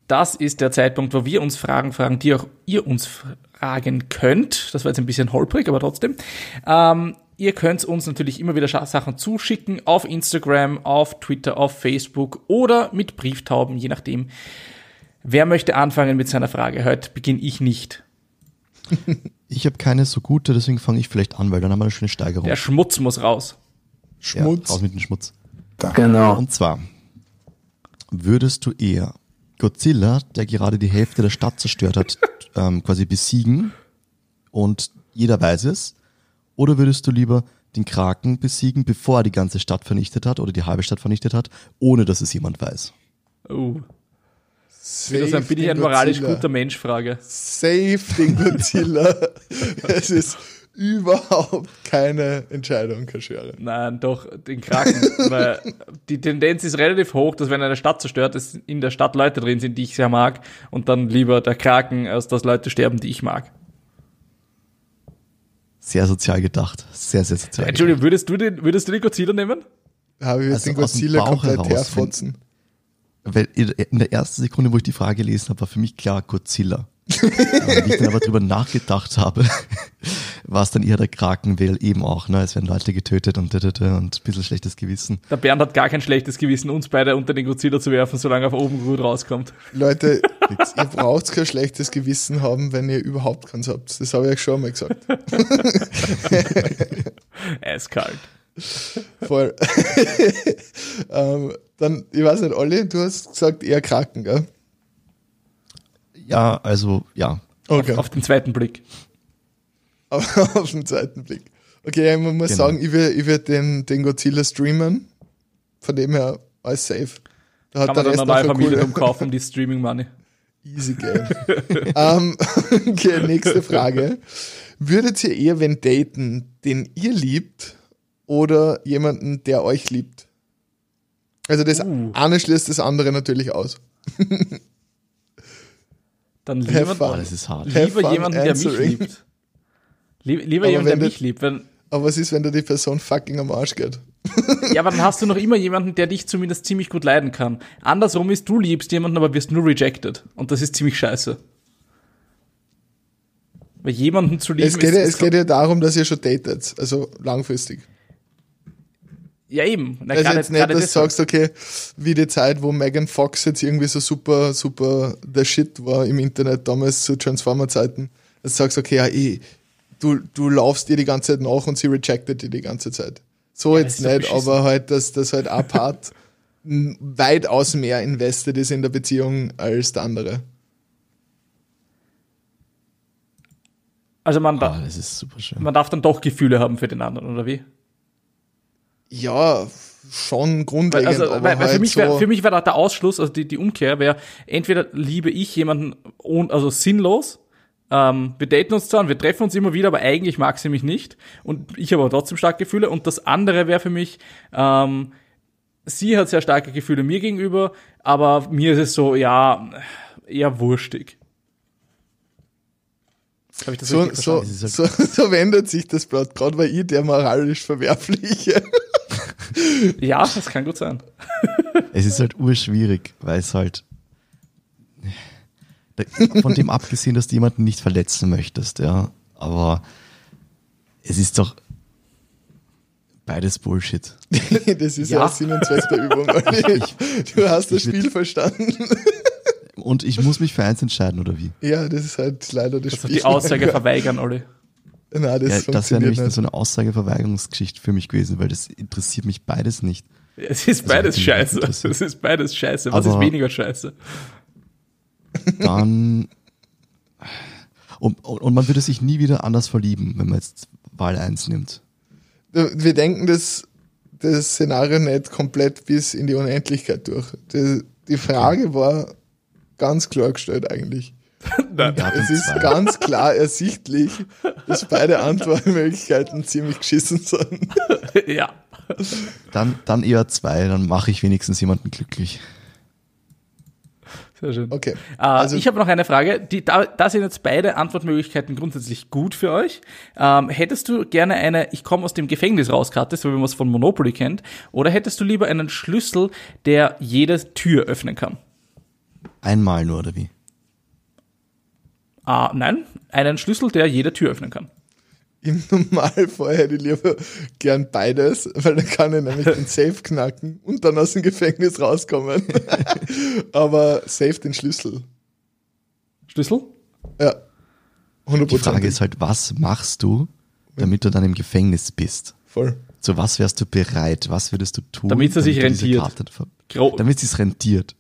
Das ist der Zeitpunkt, wo wir uns Fragen fragen, die auch ihr uns fragen könnt. Das war jetzt ein bisschen holprig, aber trotzdem. Ähm, ihr könnt uns natürlich immer wieder Sachen zuschicken auf Instagram, auf Twitter, auf Facebook oder mit Brieftauben, je nachdem. Wer möchte anfangen mit seiner Frage? Heute beginne ich nicht. Ich habe keine so gute, deswegen fange ich vielleicht an, weil dann haben wir eine schöne Steigerung. Der Schmutz muss raus. Ja, Schmutz. raus mit dem Schmutz. Genau. Und zwar, würdest du eher Godzilla, der gerade die Hälfte der Stadt zerstört hat, ähm, quasi besiegen und jeder weiß es? Oder würdest du lieber den Kraken besiegen, bevor er die ganze Stadt vernichtet hat oder die halbe Stadt vernichtet hat, ohne dass es jemand weiß? Oh. Safe Das ist ein, bin ich ein moralisch Godzilla. guter Mensch, Frage. Safe den Godzilla. es ist überhaupt keine Entscheidung, Kaschere. Nein, doch, den Kraken. weil die Tendenz ist relativ hoch, dass wenn eine Stadt zerstört ist, in der Stadt Leute drin sind, die ich sehr mag, und dann lieber der Kraken, als dass Leute sterben, die ich mag. Sehr sozial gedacht. Sehr, sehr sozial Entschuldigung, würdest du den, würdest du den Godzilla nehmen? Habe ich jetzt Also den aus dem Godzilla Bauch komplett heraus, herfotzen. Weil in der ersten Sekunde, wo ich die Frage gelesen habe, war für mich klar Godzilla. Wenn ich dann aber drüber nachgedacht habe, war es dann eher der Kraken, weil eben auch, ne, es werden Leute getötet und, und ein bisschen schlechtes Gewissen. Der Bernd hat gar kein schlechtes Gewissen, uns beide unter den Godzilla zu werfen, solange er auf oben gut rauskommt. Leute, ihr braucht kein schlechtes Gewissen haben, wenn ihr überhaupt keins habt. Das habe ich euch schon mal gesagt. Eiskalt. Voll. ähm, dann, ich weiß nicht, Olli, du hast gesagt eher Kraken, gell? Ja, also, ja. Okay. Auf den zweiten Blick. Auf, auf den zweiten Blick. Okay, man muss Genau. sagen, ich will, ich will den, den Godzilla streamen. Von dem her, alles safe. Da hat Kann man der dann eine neue Familie coole umkaufen, um die Streaming Money. Easy Game. ähm, okay, nächste Frage. Würdet ihr eher wen daten, den ihr liebt oder jemanden, der euch liebt? Also das Uh. eine schließt das andere natürlich aus. Dann lieber. Oh, das ist hart. Lieber jemanden, der mich answering. liebt. Lie- Lieber Aber jemand, der mich liebt. Wenn, Aber was ist, wenn da die Person fucking am Arsch geht? ja, aber dann hast du noch immer jemanden, der dich zumindest ziemlich gut leiden kann. Andersrum ist, du liebst jemanden, aber wirst nur rejected. Und das ist ziemlich scheiße. Weil jemanden zu lieben Es geht, ist, ja, es geht ja darum, dass ihr schon datet, also langfristig. ja eben. Na, Also gerade- jetzt nicht, dass du sagst, okay, wie die Zeit, wo Megan Fox jetzt irgendwie so super, super der Shit war im Internet damals zu Transformer-Zeiten, dass du sagst, okay, ja, eh, du, du laufst ihr die ganze Zeit nach und sie rejected dir die ganze Zeit. So Ja, jetzt nicht, aber halt, dass das halt ein Part weitaus mehr invested ist in der Beziehung als der andere. Also man, da, das ist super schön. man darf dann doch Gefühle haben für den anderen, oder wie? Ja, schon grundlegend, Also, aber weil, weil halt für mich so, wär, für mich wäre der Ausschluss, also die, die Umkehr wäre, entweder liebe ich jemanden ohn, also sinnlos, ähm, wir daten uns zwar und wir treffen uns immer wieder, aber eigentlich mag sie mich nicht und ich habe aber trotzdem starke Gefühle und das andere wäre für mich, ähm, sie hat sehr starke Gefühle mir gegenüber, aber mir ist es so, ja, eher wurstig. Ich das so, so, so, so wendet sich das Blatt, gerade weil ich der moralisch Verwerfliche. Ja, das kann gut sein. Es ist halt urschwierig, weil es halt von dem abgesehen, dass du jemanden nicht verletzen möchtest, ja, aber es ist doch beides Bullshit. Das ist ja, Ja. auch Sinn und Zweck der Übung. Olli. Du hast das ich Spiel verstanden. Und ich muss mich für eins entscheiden, oder wie? Ja, das ist halt leider das Spiel. die Aussage verweigern, Olli. Nein, das Ja, das wäre nämlich nicht. so eine Aussageverweigerungsgeschichte für mich gewesen, weil das interessiert mich beides nicht. Es ist Also beides scheiße. Es ist beides scheiße. Was ist Aber- weniger scheiße? Dann und, und und man würde sich nie wieder anders verlieben, wenn man jetzt Wahl 1 nimmt. Wir denken das, das Szenario nicht komplett bis in die Unendlichkeit durch. Die, die Frage war ganz klar gestellt eigentlich. Nein. Es ist zwei. ganz klar ersichtlich, dass beide Antwortmöglichkeiten ziemlich geschissen sind. ja. Dann, dann eher zwei, dann mache ich wenigstens jemanden glücklich. Sehr schön. Okay. Äh, also, ich habe noch eine Frage. Die, da, da sind jetzt beide Antwortmöglichkeiten grundsätzlich gut für euch. Ähm, hättest du gerne eine Ich komme aus dem Gefängnis raus Karte, so wie man es von Monopoly kennt, oder hättest du lieber einen Schlüssel, der jede Tür öffnen kann? Einmal nur, oder wie? Ah, nein, einen Schlüssel, der jede Tür öffnen kann. Im Normalfall hätte ich lieber gern beides, weil dann kann ich nämlich den Safe knacken und dann aus dem Gefängnis rauskommen. Aber safe den Schlüssel. Schlüssel? Ja. 100%. Die Frage ist halt, was machst du, damit du dann im Gefängnis bist? Voll. Zu was wärst du bereit? Was würdest du tun? Damit es sich rentiert. Damit es sich rentiert.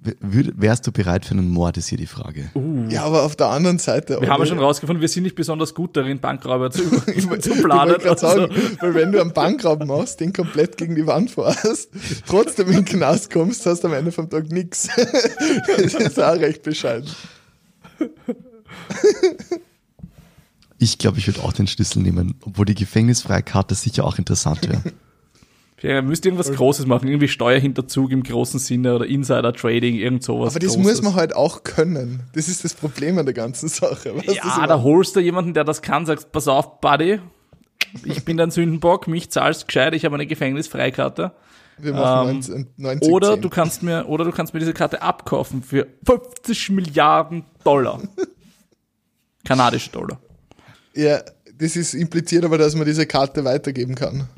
Wärst du bereit für einen Mord, ist hier die Frage. Ja, aber auf der anderen Seite. wir haben ja schon rausgefunden, wir sind nicht besonders gut darin, Bankräuber zu, zu planen. Ich wollte gerade sagen, Also, weil wenn du einen Bankraub machst, den komplett gegen die Wand fährst, trotzdem in den Knast kommst, hast du am Ende vom Tag nix. Das ist auch recht bescheiden. Ich glaube, ich würde auch den Schlüssel nehmen, obwohl die gefängnisfreie Karte sicher auch interessant wäre. Ja, müsst irgendwas Großes machen, irgendwie Steuerhinterzug im großen Sinne oder Insider-Trading, irgend sowas. Aber das Großes. muss man halt auch können. Das ist das Problem an der ganzen Sache. Weißt Ja, da holst du jemanden, der das kann, sagst, pass auf, Buddy, ich bin dein Sündenbock, mich zahlst gescheit, ich habe eine Gefängnisfreikarte. wir machen ähm, 90, 90 Oder 10. du kannst mir, oder du kannst mir diese Karte abkaufen für 50 Milliarden Dollar. Kanadische Dollar. Ja, das ist impliziert aber, dass man diese Karte weitergeben kann.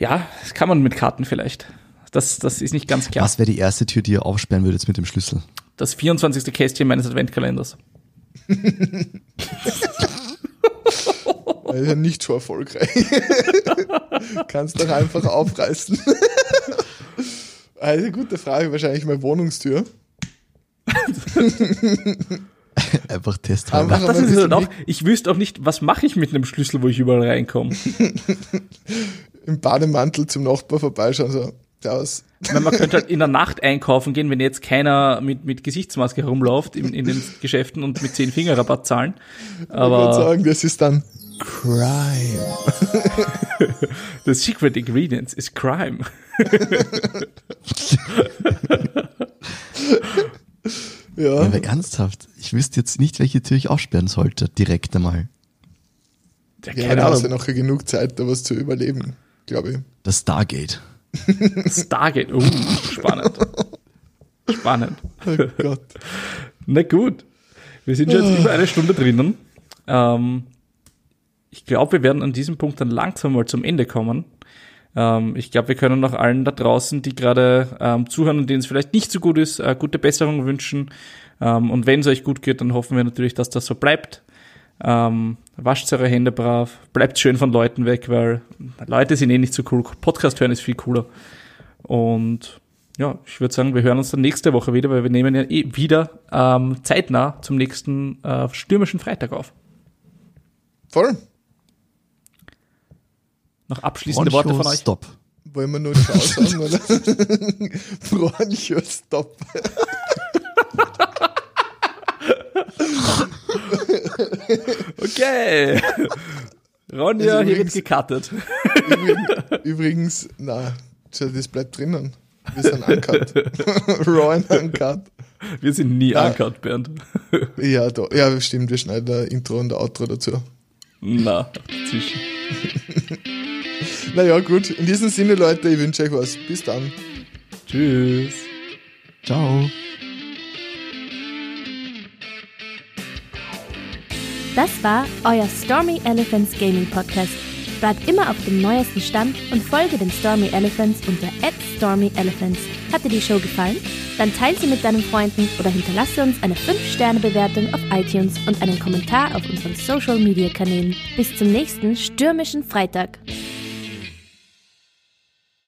Ja, das kann man mit Karten vielleicht. Das, das ist nicht ganz klar. Was wäre die erste Tür, die ihr aufsperren würdet mit dem Schlüssel? Das 24. Kästchen meines Adventkalenders. Das ja nicht so erfolgreich. Kannst doch einfach aufreißen. Also gute Frage, wahrscheinlich meine Wohnungstür. Einfach testhalber. Einfach Das mal ein ist bisschen auch, ich wüsste auch nicht, was mache ich mit einem Schlüssel, wo ich überall reinkomme. Im Bademantel zum Nachbar vorbeischauen, so, Servus. Ich meine, man könnte halt in der Nacht einkaufen gehen, wenn jetzt keiner mit, mit Gesichtsmaske herumläuft in, in den Geschäften und mit 10 Finger Rabatt zahlen. Ich würde Aber sagen, das ist dann Crime. the secret ingredients is crime. Ja, Ja, aber ernsthaft, ich wüsste jetzt nicht, welche Tür ich aufsperren sollte, direkt einmal. Ja, ja keine da hast du Ahnung. noch genug Zeit, da was zu überleben, glaube ich. Das Stargate. Stargate. Uh, spannend. Spannend. Oh Gott. Na gut. Wir sind schon jetzt über eine Stunde drinnen. Ähm, ich glaube, wir werden an diesem Punkt dann langsam mal zum Ende kommen. Ähm, ich glaube, wir können noch allen da draußen, die gerade ähm, zuhören und denen es vielleicht nicht so gut ist, äh, gute Besserung wünschen. Ähm, und wenn es euch gut geht, dann hoffen wir natürlich, dass das so bleibt. Ähm, wascht eure Hände brav, bleibt schön von Leuten weg, weil Leute sind eh nicht so cool. Podcast hören ist viel cooler. Und ja, ich würde sagen, wir hören uns dann nächste Woche wieder, weil wir nehmen ja eh wieder ähm, zeitnah zum nächsten äh, stürmischen Freitag auf. Voll. Noch abschließende Worte von euch. Stop. Wollen wir nur Ciao sagen, oder? Broncho, stop. Okay. Ronja, Also hier wird gecuttet. Übrigens, übrigens na, so, das bleibt drinnen. Wir sind uncut. Raw and uncut. Wir sind nie Ja. uncut, Bernd. Ja, da, ja, stimmt, wir schneiden ein Intro und ein Outro dazu. Na, dazwischen. Naja, gut. In diesem Sinne, Leute, ich wünsche euch was. Bis dann. Tschüss. Ciao. Das war euer Stormy Elephants Gaming Podcast. Bleibt immer auf dem neuesten Stand und folge den Stormy Elephants unter @stormyelephants. Hat dir die Show gefallen? Dann teile sie mit deinen Freunden oder hinterlasse uns eine 5-Sterne-Bewertung auf iTunes und einen Kommentar auf unseren Social-Media-Kanälen. Bis zum nächsten stürmischen Freitag.